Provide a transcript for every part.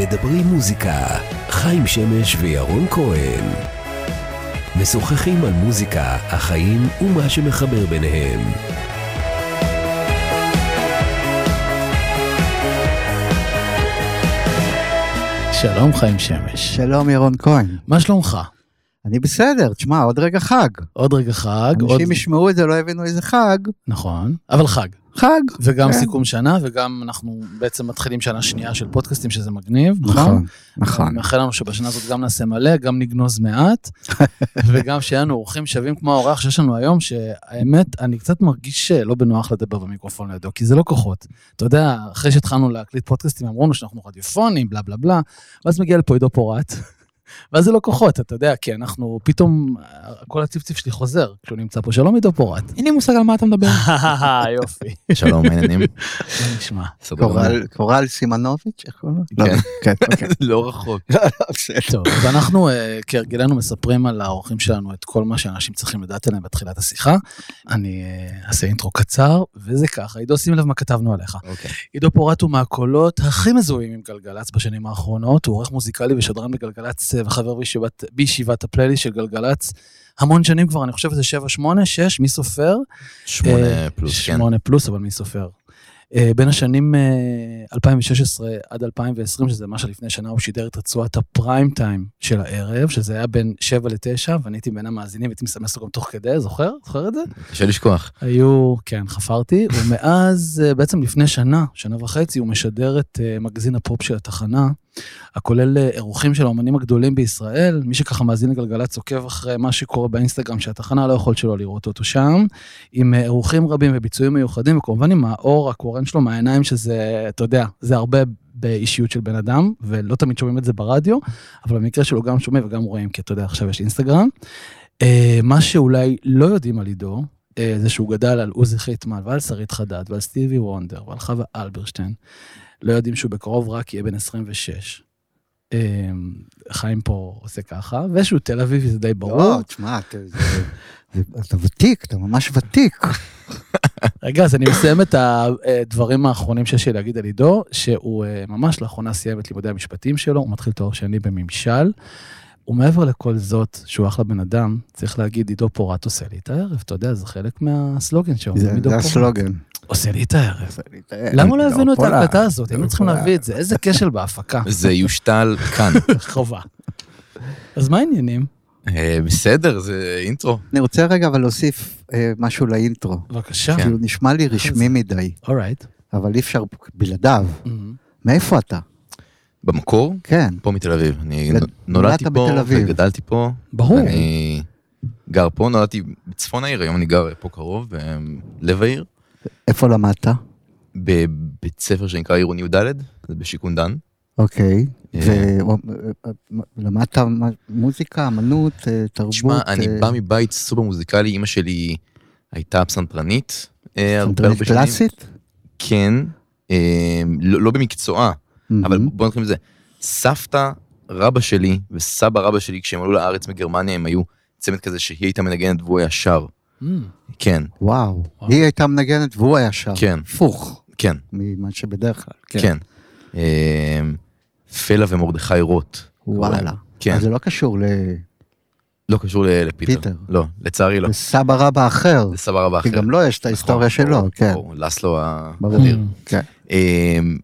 מדברים מוזיקה, חיים שמש וירון כהן. משוחחים על מוזיקה, החיים ומה שמחבר ביניהם. שלום חיים שמש. שלום ירון כהן. מה שלומך? אני בסדר, תשמע, עוד רגע חג. עוד רגע חג. אנשים עוד... ישמעו את זה, לא יבינו איזה חג. נכון, אבל חג. חג. וגם כן. סיכום שנה, וגם אנחנו בעצם מתחילים שנה שנייה של פודקאסטים, שזה מגניב, נכון? נכון, נכון. אני מאחל לנו שבשנה הזאת גם נעשה מלא, גם נגנוז מעט, וגם שיהיה לנו אורחים שווים כמו האורח שיש לנו היום, שהאמת, אני קצת מרגיש לא בנוח לדבר במיקרופון לידו, כי זה לא כוחות. אתה יודע, אחרי שהתחלנו להקליט פודקאסטים, אמרו לנו שאנחנו רדיופונים, בלה בלה בלה, ואז מגיע לפה עידו פורט, ואז זה לא כוחות, אתה יודע, כי אנחנו פתאום, כל הציפציף שלי חוזר כשהוא נמצא פה. שלום עידו פורט. אין לי מושג על מה אתה מדבר. יופי. שלום, העניינים? מה נשמע? קורל- סימנוביץ', איך קוראים לו? כן. לא, כן, אוקיי. לא רחוק. בסדר. טוב, ואנחנו אה, כהרגלנו מספרים על האורחים שלנו את כל מה שאנשים צריכים לדעת עליהם בתחילת השיחה. אני אה, אעשה אינטרו קצר, וזה ככה. עידו, שים לב מה כתבנו עליך. אוקיי. עידו פורט הוא מהקולות הכי מזוהים עם גלגלצ בשנים האחרונות, הוא עורך מוזיקלי ושדרן בגלגלצ וחבר בישיבת, בישיבת הפלייליסט של גלגלצ. המון שנים כבר, אני חושב שזה 7, 8, 6, מי סופר? שמונה אה, פלוס, כן. שמונה פלוס, אבל מי סופר? אה, בין השנים אה, 2016 עד 2020, שזה מה שלפני שנה, הוא שידר את רצועת הפריים טיים של הערב, שזה היה בין 7 ל-9, ואני הייתי בין המאזינים, הייתי מסמס אותו גם תוך כדי, זוכר? זוכר את זה? קשה לשכוח. היו, כן, חפרתי, ומאז, אה, בעצם לפני שנה, שנה וחצי, הוא משדר את אה, מגזין הפופ של התחנה, הכולל אה, אירוחים של האומנים הגדולים בישראל. מי שככה מאזין לגלגלצ עוקב אחרי מה שקורה באינסטגרם, שהתחנה לא יכול שלא לראות אותו שם, עם אה, אירוחים רבים וביצועים מיוחדים, וכמובן עם האור הקורן שלו מהעיניים, שזה, אתה יודע, זה הרבה באישיות של בן אדם, ולא תמיד שומעים את זה ברדיו, אבל במקרה שלו גם שומעים וגם רואים, כי אתה יודע, עכשיו יש אינסטגרם. אה, מה שאולי לא יודעים על עידו, זה שהוא גדל על עוזי חיטמן ועל שרית חדד ועל סטיבי וונדר ועל חווה אלברשטיין. לא יודעים שהוא בקרוב רק יהיה בן 26. אה, חיים פה עושה ככה, ושהוא תל אביבי זה די ברור. לא, תשמע, אתה- זה- זה- ותיק, אתה ממש ותיק. רגע, אז אני מסיים את הדברים האחרונים שיש לי להגיד על עידו, שהוא אה, ממש לאחרונה סיים את לימודי המשפטים שלו, הוא מתחיל תואר שני בממשל. ומעבר לכל זאת, שהוא אחלה בן אדם, צריך להגיד, עידו פורט עושה לי את הערב, אתה יודע, זה חלק מהסלוגן. זה עידו זה פורט. הסלוגן. עושה לי את הערב. למה לא הבאנו את ההקלטה הזאת? היינו צריכים להביא את זה, איזה כשל בהפקה. זה יושתל כאן. חובה. אז מה העניינים? אה, בסדר, זה אינטרו. אני רוצה רגע אבל להוסיף אה, משהו לאינטרו. בבקשה. כן. כי הוא נשמע לי רשמי מדי, אורייט. אבל אי אפשר בלעדיו. מאיפה אתה? במקור, כן. פה מתל אביב. אני נולדתי נולדת פה. וגדלתי פה. ברור. אני גר פה, נולדתי בצפון העיר, היום אני גר פה קרוב, בלב העיר. איפה למדת? בבית ספר שנקרא עירוני י"ד, זה בשיכון דן. אוקיי. אה. ולמדת מוזיקה, אמנות, אה, תרבות? תשמע, אני אה, בא מבית סופר מוזיקלי, אימא שלי הייתה פסנתרנית. אה, פסנתרנית. קלאסית? כן, אה, לא לא במקצועה, אבל. בוא נתחיל מזה. סבתא רבא שלי וסבא רבא שלי, כשהם עלו לארץ מגרמניה, הם היו צמד כזה שהיא הייתה מנגנת והוא היה שר. כן, וואו. וואו. היא הייתה מנגנת והוא היה שר. כן. הפוך כן, ממה שבדרך כלל. כן. אה, פלה ומרדכי רוט. וואלה. כן, אז זה לא קשור לא קשור ל- לפיטר. פיטר. לא, לצערי לא. לסבא רבא אחר. זה סבא רבא כי אחר. גם לו יש את ההיסטוריה נכון, שלו, כן. לסלו ה... ברור. אדיר. כן. אמ,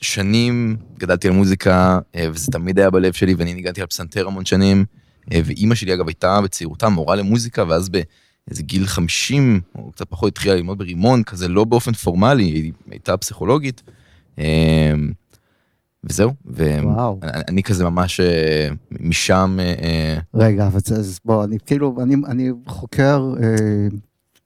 ושנים גדלתי על מוזיקה, אה, וזה תמיד היה בלב שלי, ואני ניגנתי על פסנתר המון שנים, ואימא שלי אגב הייתה בצעירותה מורה למוזיקה, ואז באיזה גיל 50, או קצת פחות התחילה ללמוד ברימון, כזה לא באופן פורמלי, היא הייתה פסיכולוגית. אמ, וזהו. ואני כזה ממש אה, משם, אה, אה, רגע, אז בוא, אני כאילו, אני- אני חוקר אה,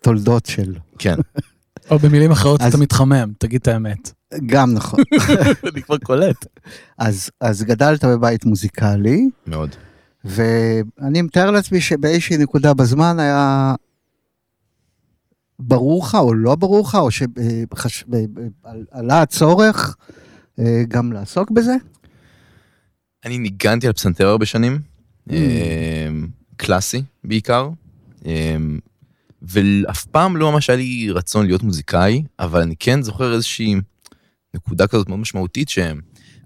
תולדות של... כן, או במילים אחרות אז- אתה מתחמם, תגיד את האמת. גם נכון. אני כבר קולט. אז אז גדלת בבית מוזיקלי, מאוד. ואני מתאר לעצמי שבאיזושהי נקודה בזמן היה ברור לך או לא ברור לך, או שעלה הצורך אה, גם לעסוק בזה? אני ניגנתי על פסנתר הרבה שנים, Mm. אמ, קלאסי בעיקר, אמ, ואף פעם לא ממש היה לי רצון להיות מוזיקאי, אבל אני כן זוכר איזושהי נקודה כזאת מאוד משמעותית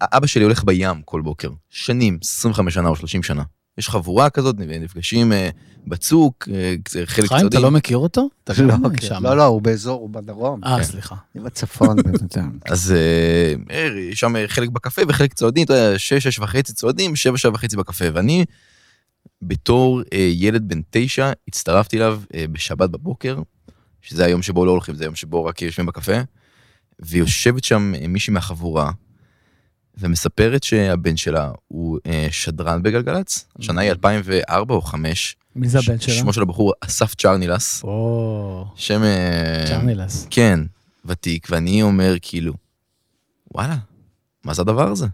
אבא שלי הולך בים כל בוקר, שנים, 25 שנה או 30 שנה. יש חבורה כזאת, נפגשים אה, בצוק, אה, זה חלק חיים, אתה. לא מכיר אותו? אתה לא. שם. לא, לא, הוא באזור, הוא בדרום. אה, כן. סליחה. אני בצפון. אז אה, אה, יש שם חלק בקפה וחלק צועדים, אתה יודע, שש, שש וחצי צועדים, שבע, שבע וחצי בקפה. ואני, בתור ילד בן תשע, הצטרפתי אליו בשבת בבוקר, שזה היום שבו לא הולכים, זה היום שבו רק יושבים בקפה, ויושבת שם מישהי מהחבורה, ומספרת שהבן שלה הוא אה, שדרן בגלגלצ, השנה היא 2004 או 5. מי זה הבן שלה? שמו של הבחור אסף צ'רנילס, או, שם... אה, צ'רנילס. כן, ותיק, ואני אומר כאילו, וואלה, מה זה הדבר הזה?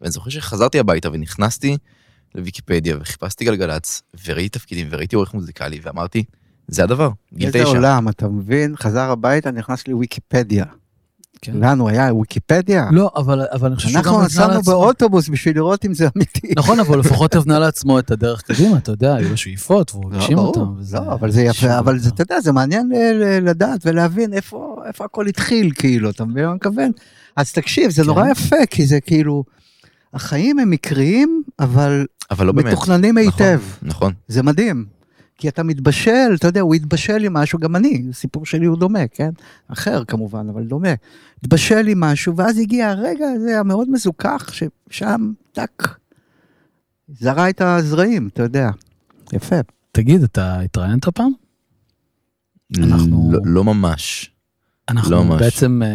ואני זוכר שחזרתי הביתה ונכנסתי לוויקיפדיה וחיפשתי גלגלצ, וראיתי תפקידים וראיתי עורך מוזיקלי, ואמרתי, זה הדבר, גיל איזה תשע. עולם, אתה מבין? חזר הביתה, נכנס לוויקיפדיה. כן. לנו היה וויקיפדיה. לא, אבל אבל אני חושב שהוא גם אנחנו נתנה נסענו לעצמו... באוטובוס בשביל לראות אם זה אמיתי. נכון, אבל לפחות הבנה לעצמו את הדרך קדימה, אתה יודע, היו לו שאיפות, והוא לא, הגשים ברור. אותם. וזה- לא, אבל זה יפה, אבל זה. אתה יודע, זה מעניין ל- ל- לדעת ולהבין איפה איפה הכל התחיל, כאילו, אתה מבין מה אני מתכוון? אז תקשיב, זה כן. נורא יפה, כי זה כאילו, החיים הם מקריים, אבל אבל לא באמת. מתוכננים נכון, היטב. נכון. זה מדהים. כי אתה מתבשל, אתה יודע, הוא התבשל עם משהו, גם אני, הסיפור שלי הוא דומה, כן? אחר כמובן, אבל דומה. התבשל עם משהו, ואז הגיע הרגע הזה המאוד מזוכח, ששם, טאק, זרע את הזרעים, אתה יודע. יפה. תגיד, אתה התראיינת פעם? אנחנו- לא- לא ממש. לא אנחנו ממש. בעצם אה,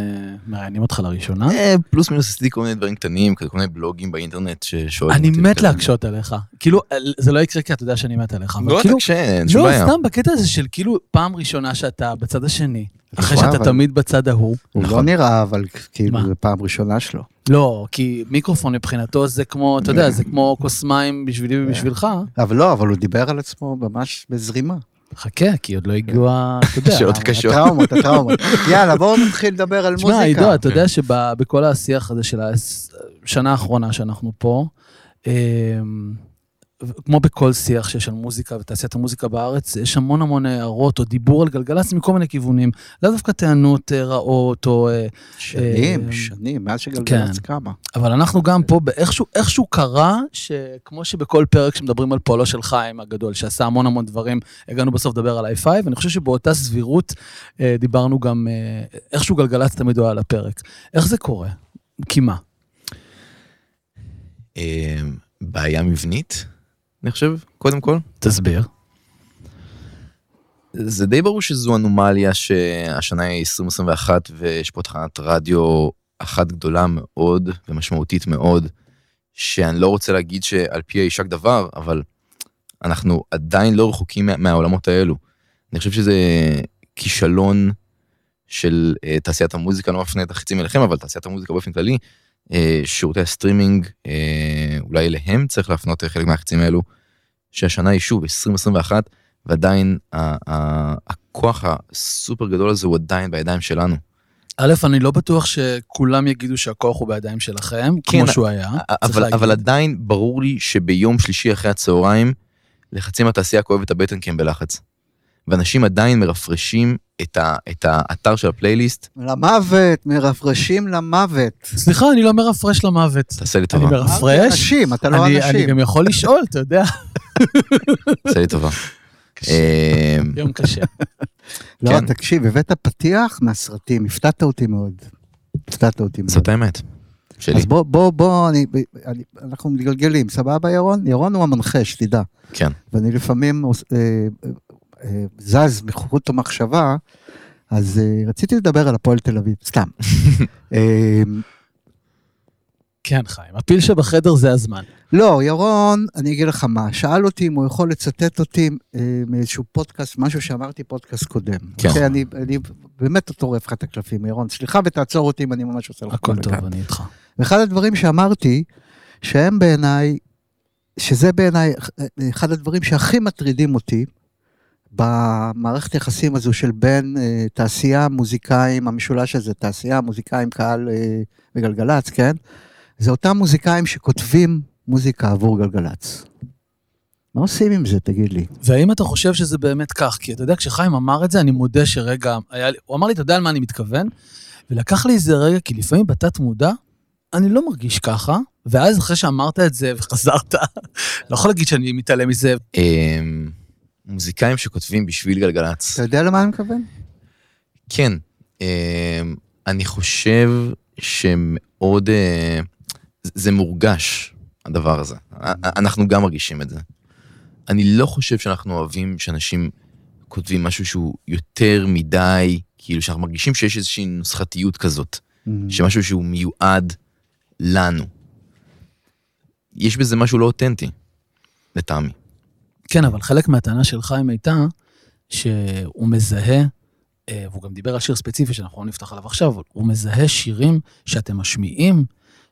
מראיינים אותך לראשונה. אה, פלוס מינוס עשיתי כל מיני דברים קטנים, כזה כל מיני בלוגים באינטרנט ששואלים אני אותי מת. להקשות עליך. כאילו, זה לא יקרה כי אתה יודע שאני מת עליך, אבל לא, כאילו... תקשה, אין שום לא, בעיה. סתם בקטע הזה של כאילו פעם ראשונה שאתה בצד השני, אחרי נכון, שאתה אבל- תמיד בצד ההוא. הוא נכון. לא נראה, אבל כאילו, מה? זו פעם ראשונה שלו. לא, כי מיקרופון מבחינתו זה כמו, אתה יודע, זה כמו כוס מים בשבילי ובשבילך. אבל לא, אבל הוא דיבר על עצמו ממש בזרימה. חכה, כי עוד לא הגיעו, ה- אתה יודע. שאלות קשות. הטראומות, הטראומות. יאללה, בואו נתחיל לדבר על תשמע, עידו, מוזיקה. אתה יודע שבכל השיח הזה של השנה האחרונה שאנחנו פה, אמ, כמו בכל שיח שיש על מוזיקה ותעשיית המוזיקה בארץ, יש המון המון הערות או דיבור על גלגלצ מכל מיני כיוונים. לאו דווקא טענות אה, רעות או... אה, שנים, אה, שנים, מאז כן. שגלגלצ קמה. אבל אנחנו גם פה, באיכשהו איכשהו קרה, שכמו שבכל פרק שמדברים על פועלו של חיים הגדול, שעשה המון המון דברים, הגענו בסוף לדבר על i5, ואני חושב שבאותה סבירות אה, דיברנו גם, אה, איכשהו גלגלצ תמיד היה על הפרק. איך זה קורה? כי מה? אה, בעיה מבנית, אני חושב, קודם כל. תסביר. זה די ברור שזו אנומליה שהשנה היא 2021 ויש פה תחנת רדיו אחת גדולה מאוד ומשמעותית מאוד, שאני לא רוצה להגיד שעל פיה יישק דבר, אבל אנחנו עדיין לא רחוקים מה, מהעולמות האלו. אני חושב שזה כישלון של אה, תעשיית המוזיקה, לא מפנה את החצים אליכם, אבל תעשיית המוזיקה באופן כללי, שירותי הסטרימינג, אה, אולי אליהם צריך להפנות חלק מהחצים האלו, שהשנה היא שוב 2021, ועדיין הכוח הסופר גדול הזה הוא עדיין בידיים שלנו. א', אני לא בטוח שכולם יגידו שהכוח הוא בידיים שלכם, כן, כמו שהוא היה. אבל. אבל עדיין ברור לי שביום שלישי אחרי הצהריים, לחצי מהתעשייה כואב את הבטן כי הם בלחץ. ואנשים עדיין מרפרשים את, ה, את האתר של הפלייליסט, למוות, מרפרשים למוות. סליחה, אני לא מרפרש למוות. תעשה לי אני טובה, מרפרש? אנשים, אתה לא אני, אני אנשים. גם יכול לשאול, אתה יודע. תעשה לי טובה. אה, יום קשה. לא, כן. תקשיב, הבאת פתיח מהסרטים, הפתעת אותי מאוד. הפתעת אותי מאוד. זאת האמת. שלי. אז בוא, בוא, בוא, אני, אני, אנחנו מתגלגלים, סבבה ירון? ירון הוא המנחה, שתדע. כן. ואני לפעמים אה, זז מחוט המחשבה, אז אה, רציתי לדבר על הפועל תל אביב, סתם. אה, כן, חיים. הפיל שבחדר זה הזמן. לא, ירון, אני אגיד לך מה, שאל אותי אם הוא יכול לצטט אותי אה, מאיזשהו פודקאסט, משהו שאמרתי פודקאסט קודם. כן. אני, אני באמת טורף לך את הקלפים, ירון. סליחה ותעצור אותי אם אני ממש עושה לך הכל טוב, בלגן. אני איתך. ואחד הדברים שאמרתי, שהם בעיניי, שזה בעיניי אחד הדברים שהכי מטרידים אותי, במערכת היחסים הזו של בין אה, תעשייה, מוזיקאים, המשולש הזה, תעשייה, מוזיקאים, קהל אה, וגלגלצ, כן? זה אותם מוזיקאים שכותבים מוזיקה עבור גלגלצ. מה עושים עם זה, תגיד לי? והאם אתה חושב שזה באמת כך? כי אתה יודע, כשחיים אמר את זה, אני מודה שרגע, היה לי, הוא אמר לי, אתה יודע על מה אני מתכוון? ולקח לי איזה רגע, כי לפעמים בתת מודע, אני לא מרגיש ככה, ואז אחרי שאמרת את זה וחזרת, לא יכול להגיד שאני מתעלם מזה. מוזיקאים שכותבים בשביל גלגלצ. אתה יודע למה אני מכוון? כן, אמ, אני חושב שמאוד, אה, זה מורגש, הדבר הזה. אנחנו גם מרגישים את זה. אני לא חושב שאנחנו אוהבים שאנשים כותבים משהו שהוא יותר מדי, כאילו שאנחנו מרגישים שיש איזושהי נוסחתיות כזאת. שמשהו שהוא מיועד לנו. יש בזה משהו לא אותנטי, לטעמי. כן, אבל חלק מהטענה של חיים הייתה שהוא מזהה, אה, והוא גם דיבר על שיר ספציפי שאנחנו לא נפתח עליו עכשיו, אבל הוא מזהה שירים שאתם משמיעים,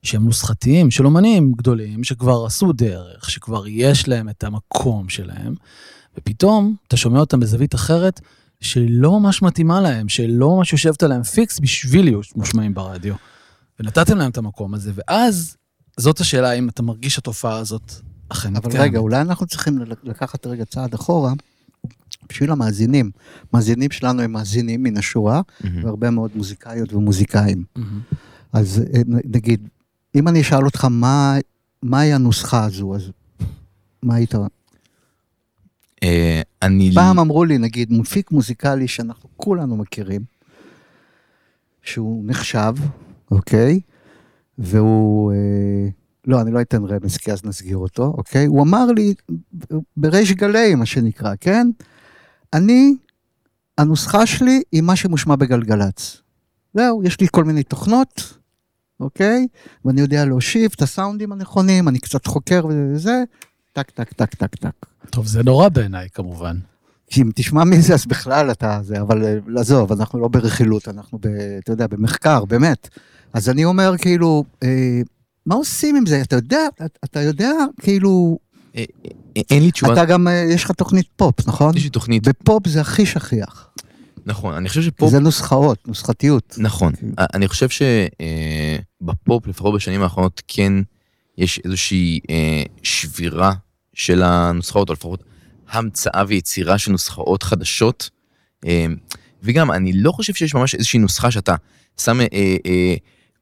שהם נוסחתיים, של אומנים גדולים, שכבר עשו דרך, שכבר יש להם את המקום שלהם, ופתאום אתה שומע אותם בזווית אחרת, שלא ממש מתאימה להם, שלא ממש יושבת עליהם פיקס בשביל להיות מושמעים ברדיו. ונתתם להם את המקום הזה, ואז זאת השאלה, האם אתה מרגיש שהתופעה הזאת אבל מתקיימת. רגע, אולי אנחנו צריכים לקחת רגע צעד אחורה, בשביל המאזינים. מאזינים שלנו הם מאזינים מן השורה, מהמם. והרבה מאוד מוזיקאיות ומוזיקאים. מהמם. אז אה, נגיד, אם אני אשאל אותך מה, מהי הנוסחה הזו, אז מה היית... אה, אני... פעם אמרו לי, נגיד, מפיק מוזיקלי שאנחנו כולנו מכירים, שהוא נחשב, אוקיי? והוא... אה, לא, אני לא אתן רמז, כי אז נסגיר אותו, אוקיי? הוא אמר לי, בריש גלי, מה שנקרא, כן? אני, הנוסחה שלי היא מה שמושמע בגלגלצ. זהו, יש לי כל מיני תוכנות, אוקיי? ואני יודע להושיב את הסאונדים הנכונים, אני קצת חוקר וזה, טק, טק, טק, טק, טק. טוב, זה נורא בעיניי, כמובן. כי אם תשמע מזה, אז בכלל אתה זה, אבל אה, עזוב, אנחנו לא ברכילות, אנחנו, ב, אתה יודע, במחקר, באמת. אז אני אומר, כאילו, אה, מה עושים עם זה? אתה יודע, אתה, יודע, כאילו, אה, אה, אין לי תשובה. אתה גם, אה, יש לך תוכנית פופ, נכון? יש לי תוכנית, בפופ זה הכי שכיח. נכון, אני חושב שפופ... זה נוסחאות, נוסחתיות. נכון. כאילו. אני חושב שבפופ, לפחות בשנים האחרונות, כן יש איזושהי שבירה של הנוסחאות, או לפחות המצאה ויצירה של נוסחאות חדשות. וגם, אני לא חושב שיש ממש איזושהי נוסחה שאתה שם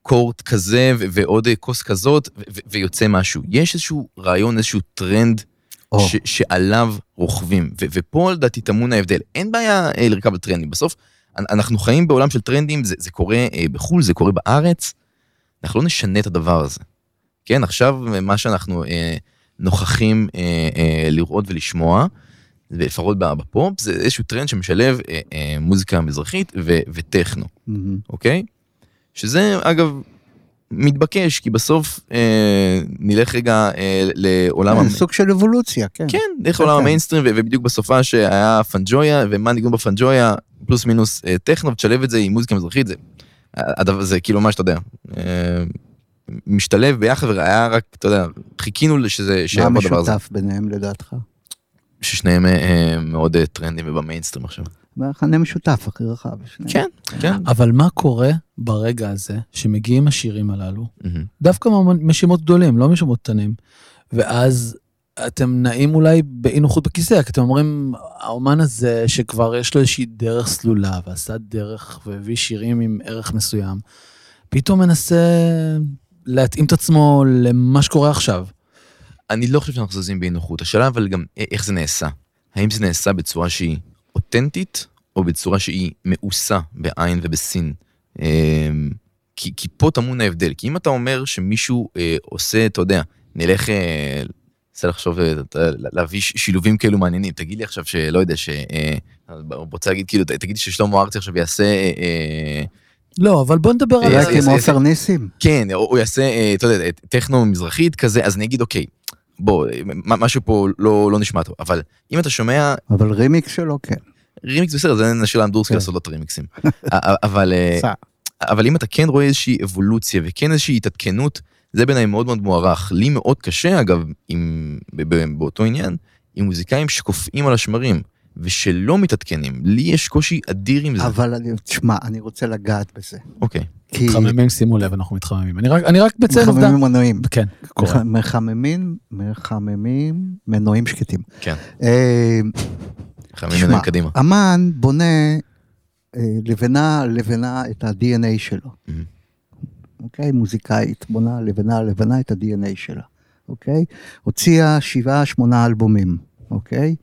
קורט כזה ו- ועוד אה, כוס כזאת, ו- ו- ויוצא משהו. יש איזשהו רעיון, איזשהו טרנד או, ש- שעליו רוכבים, ו- ופה לדעתי טמון ההבדל. אין בעיה אה, לרכב על טרנדים, בסוף אנ- אנחנו חיים בעולם של טרנדים, זה, זה קורה אה, בחו"ל, זה קורה בארץ, אנחנו לא נשנה את הדבר הזה. כן, עכשיו אה, מה שאנחנו אה, נוכחים אה, אה, לראות ולשמוע, לפחות בפופ, זה איזשהו טרנד שמשלב אה, אה, מוזיקה מזרחית ו- וטכנו, מהמם. אוקיי? שזה אגב מתבקש, כי בסוף אה, נלך רגע אה, לעולם... כן, המ- סוג של אבולוציה, כן. כן, דרך כן, עולם כן. המיינסטרים, ובדיוק בסופה שהיה פנג'ויה, ומה ניגון בפנג'ויה, פלוס מינוס אה, טכנו, ותשלב את זה עם מוזיקה מזרחית, זה, הדבר, זה כאילו מה שאתה יודע, אה, משתלב ביחד, והיה רק, אתה יודע, חיכינו שזה, מה המשותף ביניהם לדעתך? ששניהם אה, מאוד אה, טרנדים ובמיינסטרים עכשיו. מכנה משותף הכי רחב. כן, כן. אבל מה קורה ברגע הזה שמגיעים השירים הללו, מהמם. דווקא משמות גדולים, לא משמות קטנים, ואז אתם נעים אולי באי נוחות בכיסא, כי אתם אומרים, האומן הזה שכבר יש לו איזושהי דרך סלולה, ועשה דרך והביא שירים עם ערך מסוים, פתאום מנסה להתאים את עצמו למה שקורה עכשיו. אני לא חושב שאנחנו זזים באי נוחות, השאלה אבל גם איך זה נעשה. האם זה נעשה בצורה שהיא אותנטית, או בצורה שהיא מאוסה בעין ובסין. אמ, כי, כי פה טמון ההבדל, כי אם אתה אומר שמישהו אה, עושה, אתה יודע, נלך, אה, ננסה לחשוב, אה, להביא ש- שילובים כאלו מעניינים, תגיד לי עכשיו שלא יודע, ש... אה, רוצה להגיד כאילו, תגיד לי ששלמה ארצי עכשיו יעשה, אה, אה, לא, אבל בוא נדבר על... אה, רק עם איזה- עופר ניסים. כן, או הוא יעשה, אה, אתה יודע, טכנו מזרחית כזה, אז אני אגיד, אוקיי, בוא, אה, משהו פה לא, לא נשמע טוב, אבל אם אתה שומע אבל רימיקס שלו, כן. רימיקס בסדר, זה נשאיר לאנדורסקי כן. לעשות לו את הרימיקסים. אבל, אה. אבל אם אתה כן רואה איזושהי אבולוציה וכן איזושהי התעדכנות, זה בעיניי מאוד מאוד מוערך. לי מאוד קשה, אגב, עם, ב- ב- באותו עניין, עם מוזיקאים שקופאים על השמרים ושלא מתעדכנים. לי יש קושי אדיר עם זה. אבל אני, תשמע, אני רוצה לגעת בזה. אוקיי. כי מתחממים, שימו לב, אנחנו מתחממים. אני רק, אני רק מציין עובדה. מחממים מנועים. כן, קורה. מח- מחממים, מחממים מנועים שקטים. כן. חייבים מנועים קדימה. אמן בונה אה, לבנה לבנה את ה-DNA שלו. Mhm. אוקיי? מוזיקאית בונה לבנה לבנה את ה-DNA שלה, אוקיי? הוציאה שבעה, שמונה אלבומים, אוקיי?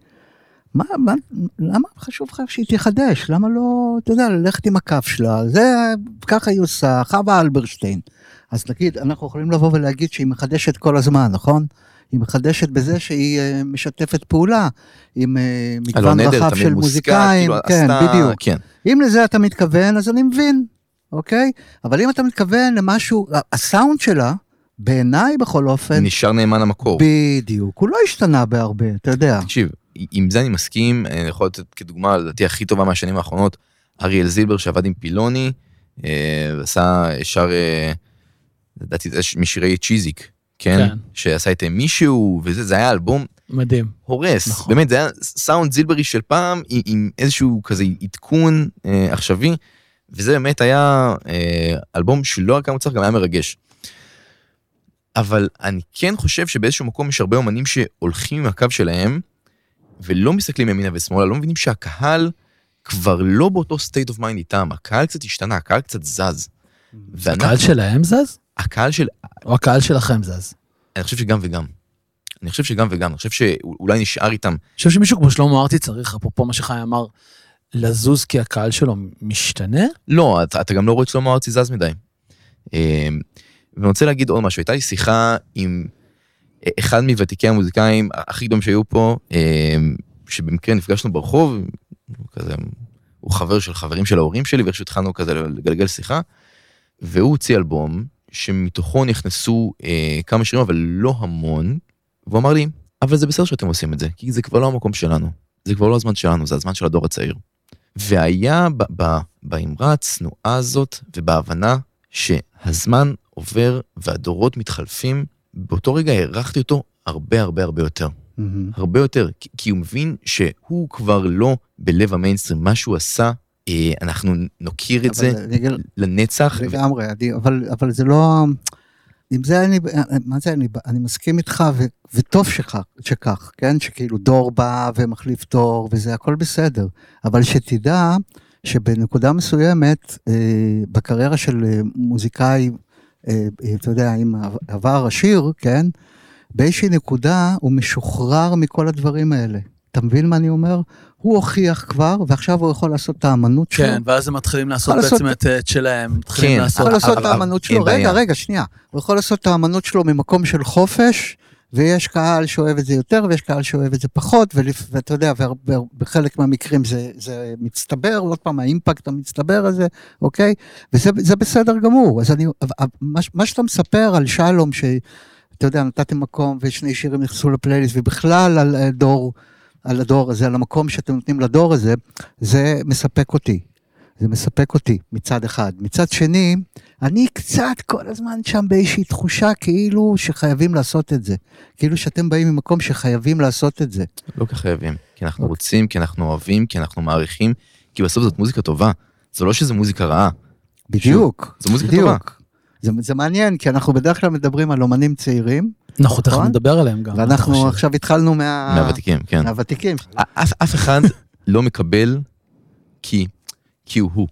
מה, מה, למה חשוב לך שהיא תחדש? למה לא, אתה יודע, ללכת עם הכף שלה? זה, ככה היא עושה, חווה אלברשטיין. אז נגיד, אנחנו יכולים לבוא ולהגיד שהיא מחדשת כל הזמן, נכון? היא מחדשת בזה שהיא אה, משתפת פעולה עם אה, מגוון רחב תמיד של מוזיקאים, כאילו, כן, עשתה- בדיוק. כן. אם לזה אתה מתכוון, אז אני מבין, אוקיי? אבל אם אתה מתכוון למשהו, הסאונד שלה, בעיניי בכל אופן, נשאר נאמן למקור. בדיוק, הוא לא השתנה בהרבה, אתה יודע. תקשיב, עם זה אני מסכים, אני יכול לתת כדוגמה, לדעתי הכי טובה מהשנים האחרונות, אריאל זילבר שעבד עם פילוני, אה, ועשה, שר, אה, לדעתי זה משירי צ'יזיק, כן? כן. שעשה את מישהו, וזה, זה היה אלבום מדהים. הורס, נכון. באמת, זה היה סאונד זילברי של פעם, עם, עם איזשהו כזה עדכון אה, עכשווי, וזה באמת היה אה, אלבום שלא רק היה מוצלח, גם היה מרגש. אבל אני כן חושב שבאיזשהו מקום יש הרבה אומנים שהולכים עם הקו שלהם, ולא מסתכלים ימינה ושמאלה, לא מבינים שהקהל כבר לא באותו state of mind איתם, הקהל קצת השתנה, הקהל קצת זז. ואנחנו- הקהל שלהם זז? הקהל של, או הקהל שלכם זז? אני חושב שגם וגם. אני חושב שגם וגם, אני חושב שאולי נשאר איתם אני חושב שמישהו כמו שלמה ארצי צריך, אפרופו מה שחיים אמר, לזוז כי הקהל שלו משתנה? לא, אתה, אתה גם לא רואה את שלמה ארצי זז מדי. אמ, ואני רוצה להגיד עוד משהו, הייתה לי שיחה עם אחד מוותיקי המוזיקאים הכי גדולים שהיו פה, אמ, שבמקרה נפגשנו ברחוב, הוא כזה, הוא חבר של חברים של ההורים שלי, ואיכשהו התחלנו כזה לגלגל שיחה, והוא הוציא אלבום שמתוכו נכנסו אה, כמה שירים, אבל לא המון, והוא אמר לי, אבל זה בסדר שאתם עושים את זה, כי זה כבר לא המקום שלנו, זה כבר לא הזמן שלנו, זה הזמן של הדור הצעיר. והיה ב- ב- באמרה הצנועה הזאת ובהבנה שהזמן עובר והדורות מתחלפים, באותו רגע הערכתי אותו הרבה הרבה הרבה יותר. מהמם. הרבה יותר, כי, כי הוא מבין שהוא כבר לא בלב המיינסטרים, מה שהוא עשה, אנחנו נוקיר את זה אגיד- לנצח. ו- לגמרי, אני- אבל, אבל זה לא... עם זה אני, מה זה אני, אני מסכים איתך, ו, וטוב שכך, שכך, כן? שכאילו דור בא ומחליף דור, וזה הכל בסדר. אבל שתדע שבנקודה מסוימת, אה, בקריירה של אה, מוזיקאי, אה, אה, אתה יודע, עם עבר עשיר, כן? באיזושהי נקודה הוא משוחרר מכל הדברים האלה. אתה מבין מה אני אומר? הוא הוכיח כבר, ועכשיו הוא יכול לעשות את האמנות שלו. כן, ואז הם מתחילים לעשות בעצם לעשות- את את שלהם. מתחילים כן, לעשות... יכול לעשות את האמנות שלו, רגע. רגע, שנייה. הוא יכול לעשות את האמנות שלו ממקום של חופש, ויש קהל שאוהב את זה יותר, ויש קהל שאוהב את זה פחות, ואתה יודע, ובחלק מהמקרים זה, זה מצטבר, עוד פעם, האימפקט המצטבר הזה, אוקיי? וזה זה בסדר גמור. אז אני, מה, מה שאתה מספר על שלום, שאתה יודע, נתתם מקום ושני שירים נכנסו לפלייליסט, ובכלל על אה, דור, על הדור הזה, על המקום שאתם נותנים לדור הזה, זה מספק אותי. זה מספק אותי מצד אחד. מצד שני, אני קצת כל הזמן שם באיזושהי תחושה כאילו שחייבים לעשות את זה. כאילו שאתם באים ממקום שחייבים לעשות את זה. לא כחייבים, כי אנחנו אוקיי. רוצים, כי אנחנו אוהבים, כי אנחנו מעריכים, כי בסוף זאת מוזיקה טובה. זה לא שזה מוזיקה רעה, בדיוק. זו מוזיקה בדיוק. טובה. זה, זה מעניין, כי אנחנו בדרך כלל מדברים על אומנים צעירים, אנחנו תכף נכון? נדבר עליהם גם. ואנחנו אני. עכשיו התחלנו מה... מהוותיקים, כן. מהוותיקים. אף, אחד לא מקבל כי, כי הוא.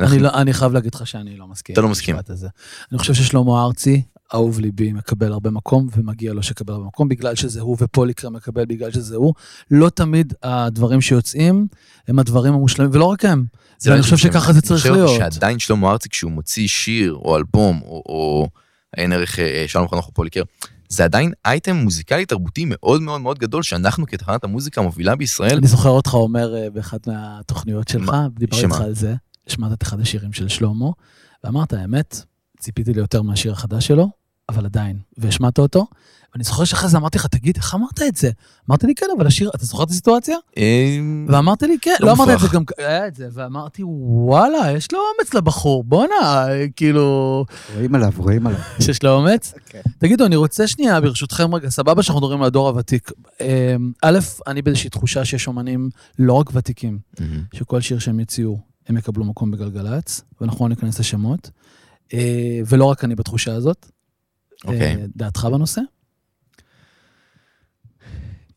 אנחנו- אני, לא, אני חייב להגיד לך שאני לא מסכים. אתה לא מסכים. הזה. אני חושב ששלמה ארצי, אהוב ליבי, מקבל הרבה מקום, ומגיע לו שיקבל הרבה מקום, בגלל שזה הוא, ופוליקר מקבל בגלל שזה הוא. לא תמיד הדברים שיוצאים הם הדברים המושלמים, ולא רק הם. זה ואני לא חושב שככה זה צריך אני להיות. חושב שעדיין שלמה ארצי כשהוא מוציא שיר או אלבום או, או עין ערך אה, שלום חנוך או פוליקר, זה עדיין אייטם מוזיקלי תרבותי מאוד מאוד מאוד גדול שאנחנו כתחנת המוזיקה המובילה בישראל, אני זוכר אותך אומר אה, באחת מהתוכניות שלך? דיברתי? איתך על זה, השמעת את אחד השירים של שלמה, ואמרת, האמת, ציפיתי ליותר מהשיר החדש שלו, אבל עדיין, והשמעת אותו, ואני זוכר שאחרי זה אמרתי לך, תגיד, איך אמרת את זה? אמרת לי, כן, אבל השיר, אתה זוכר את הסיטואציה? אה, ואמרתי לי, כן, לא לא אמרתי את. זה גם, היה את זה, ואמרתי, וואלה, יש לו אומץ לבחור, בואנה, כאילו, רואים עליו, רואים עליו. שיש לו אומץ. כן. תגידו, אני רוצה שנייה, ברשותכם רגע, סבבה שאנחנו מדברים על הדור הוותיק. אמ, א', אני באיזושהי תחושה שיש אומנים לא רק ותיקים. שכל שיר שהם יציעו, הם יקבלו מקום בגלגלצ, ואנחנו לא ניכנס לשמות. אה, ולא רק אני בתחושה הזאת. אוקיי. אה, דעתך בנושא?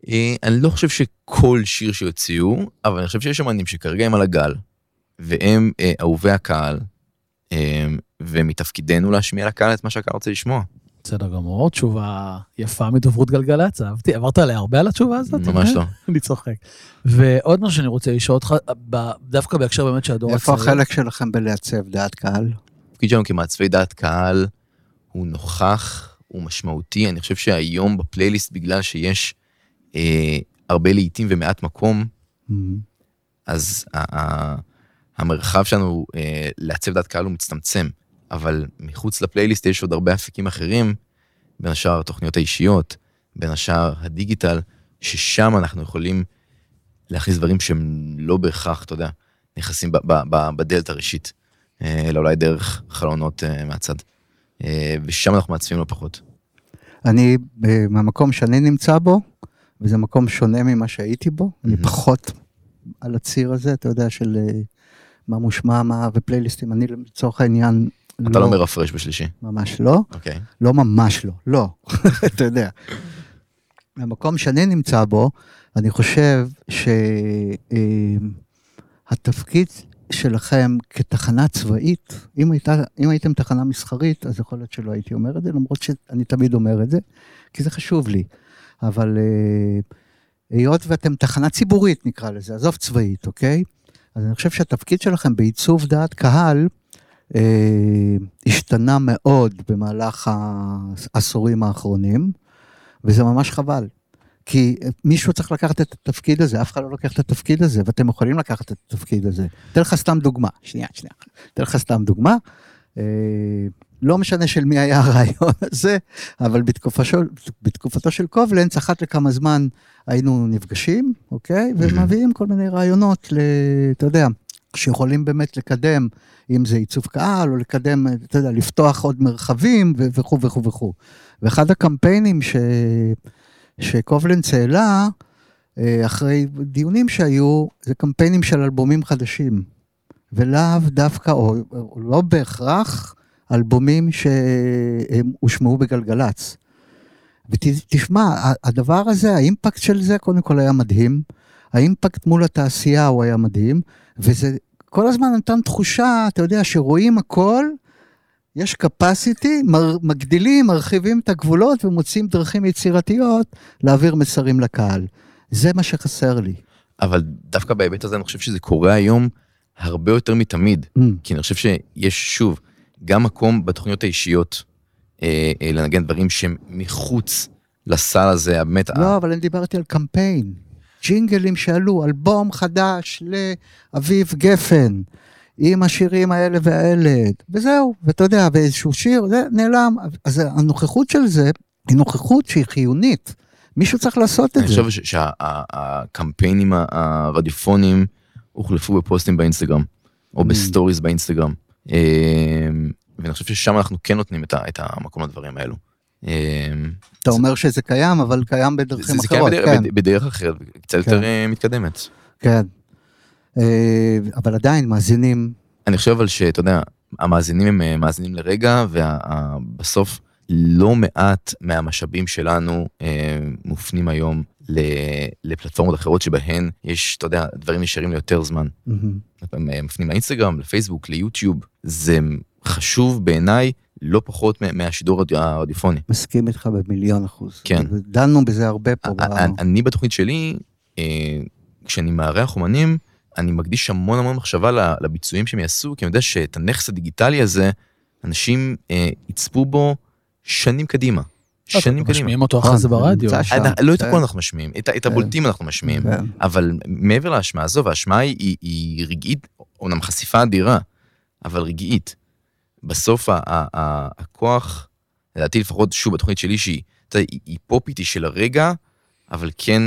אה, אני לא חושב שכל שיר שיוציאו, אבל אני חושב שיש אמנים שכרגע הם על הגל, והם אה, אהובי הקהל, אה, ומתפקידנו להשמיע לקהל את מה שהקהל רוצה לשמוע. בסדר גמור, תשובה יפה מדוברות גלגלצ, אהבתי, עברת עליה הרבה על התשובה הזאת? ממש לא. אני צוחק. ועוד משהו שאני רוצה לשאול אותך, דווקא בהקשר באמת של הדור איפה הצעיר. החלק שלכם בלעצב דעת קהל? התפקיד שלנו כמעצבי דעת קהל הוא נוכח, הוא משמעותי. אני חושב שהיום בפלייליסט, בגלל שיש אה, הרבה לעיתים ומעט מקום, אז ה- ה- המרחב שלנו אה, לעצב דעת קהל הוא מצטמצם. אבל מחוץ לפלייליסט יש עוד הרבה אפיקים אחרים, בין השאר התוכניות האישיות, בין השאר הדיגיטל, ששם אנחנו יכולים להכניס דברים שהם לא בהכרח, אתה יודע, נכנסים ב- ב- ב- בדלת הראשית, אה, אלא אולי דרך חלונות אה, מהצד. אה, ושם אנחנו מעצבים לא פחות. אני, אה, מהמקום שאני נמצא בו, וזה מקום שונה ממה שהייתי בו, אני מהמם. פחות על הציר הזה, אתה יודע, של אה, מה מושמע, מה, ופלייליסטים, אני לצורך העניין, אתה לא מרפרש בשלישי, ממש לא, אוקיי. לא ממש לא, לא, אתה יודע. מהמקום שאני נמצא בו, אני חושב שהתפקיד שלכם כתחנה צבאית, אם, הייתה, אם הייתם תחנה מסחרית, אז יכול להיות שלא הייתי אומר את זה, למרות שאני תמיד אומר את זה, כי זה חשוב לי. אבל אה, היות ואתם תחנה ציבורית, נקרא לזה, עזוב צבאית, אוקיי? אז אני חושב שהתפקיד שלכם בעיצוב דעת קהל, אה, השתנה מאוד במהלך העשורים האחרונים, וזה ממש חבל. כי מישהו צריך לקחת את התפקיד הזה, אף אחד לא לוקח את התפקיד הזה, ואתם יכולים לקחת את התפקיד הזה. אתן לך סתם דוגמה, שנייה, שנייה. אתן לך סתם דוגמה. אה, לא משנה של מי היה הרעיון הזה, אבל בתקופה של, בתקופתו של קובלנץ, אחת לכמה זמן היינו נפגשים, אוקיי? ומביאים כל מיני רעיונות, ל, אתה יודע, שיכולים באמת לקדם, אם זה עיצוב קהל, או לקדם, אתה יודע, לפתוח עוד מרחבים וכו' וכו' וכו'. ואחד הקמפיינים ש... שקובלנץ העלה, אה, אחרי דיונים שהיו, זה קמפיינים של אלבומים חדשים. ולאו דווקא, או, או לא בהכרח, אלבומים שהם הושמעו בגלגלצ. ותשמע, הדבר הזה, האימפקט של זה קודם כל היה מדהים. האימפקט מול התעשייה הוא היה מדהים, וזה כל הזמן נתן תחושה, אתה יודע, שרואים הכל, יש capacity, מר, מגדילים, מרחיבים את הגבולות ומוצאים דרכים יצירתיות להעביר מסרים לקהל. זה מה שחסר לי. אבל דווקא בהיבט הזה אני חושב שזה קורה היום הרבה יותר מתמיד. Mm. כי אני חושב שיש, שוב, גם מקום בתוכניות האישיות אה, אה, לנגן דברים שהם מחוץ לסל הזה, באמת, לא, אבל אני דיברתי על קמפיין. ג'ינגלים שעלו, אלבום חדש לאביב גפן, עם השירים האלה והאלה, וזהו, ואתה יודע, ואיזשהו שיר, זה נעלם. אז הנוכחות של זה היא נוכחות שהיא חיונית. מישהו צריך לעשות את אני זה. חושב שהקמפיינים הרדיופוניים הוחלפו בפוסטים באינסטגרם, או Mm. בסטוריז באינסטגרם. אה, ואני חושב ששם אנחנו כן נותנים את את המקום לדברים האלו. אה, אתה אומר שזה קיים, אבל קיים בדרכים זה זה קיים אחרות. בדרך- כן, בד- בדרך אחרת, קצת יותר אה, מתקדמת. כן. אה, אבל עדיין, מאזינים, אני חושב אבל שאתה יודע, המאזינים הם אה, מאזינים לרגע, ובסוף לא מעט מהמשאבים שלנו מופנים היום לפלטפורמות אחרות שבהן יש, אתה יודע, דברים נשארים ליותר זמן. מהמם. הם אה, מפנים לאינסטגרם, לפייסבוק, ליוטיוב. זה חשוב בעיניי לא פחות מה- מהשידור הרדיופוני. מסכים איתך במיליון אחוז. כן. דנו בזה הרבה פה. ב- אני- בתוכנית שלי, אה, כשאני מארח אומנים, אני מקדיש המון המון מחשבה לביצועים שהם יעשו, כי אני יודע שאת הנכס הדיגיטלי הזה, אנשים אה, יצפו בו שנים קדימה. שנים קדימה. משמיעים אותו אחרי זה נכון, ברדיו. אה, לא את כן. הכל אנחנו משמיעים, את הבולטים אנחנו משמיעים. כן. אבל מעבר להשמעה הזו, וההשמעה היא, רגעית, אומנם חשיפה אדירה, אבל רגעית. בסוף הכוח, לדעתי לפחות, שוב, בתוכנית שלי, שהיא פופית, היא של הרגע, אבל כן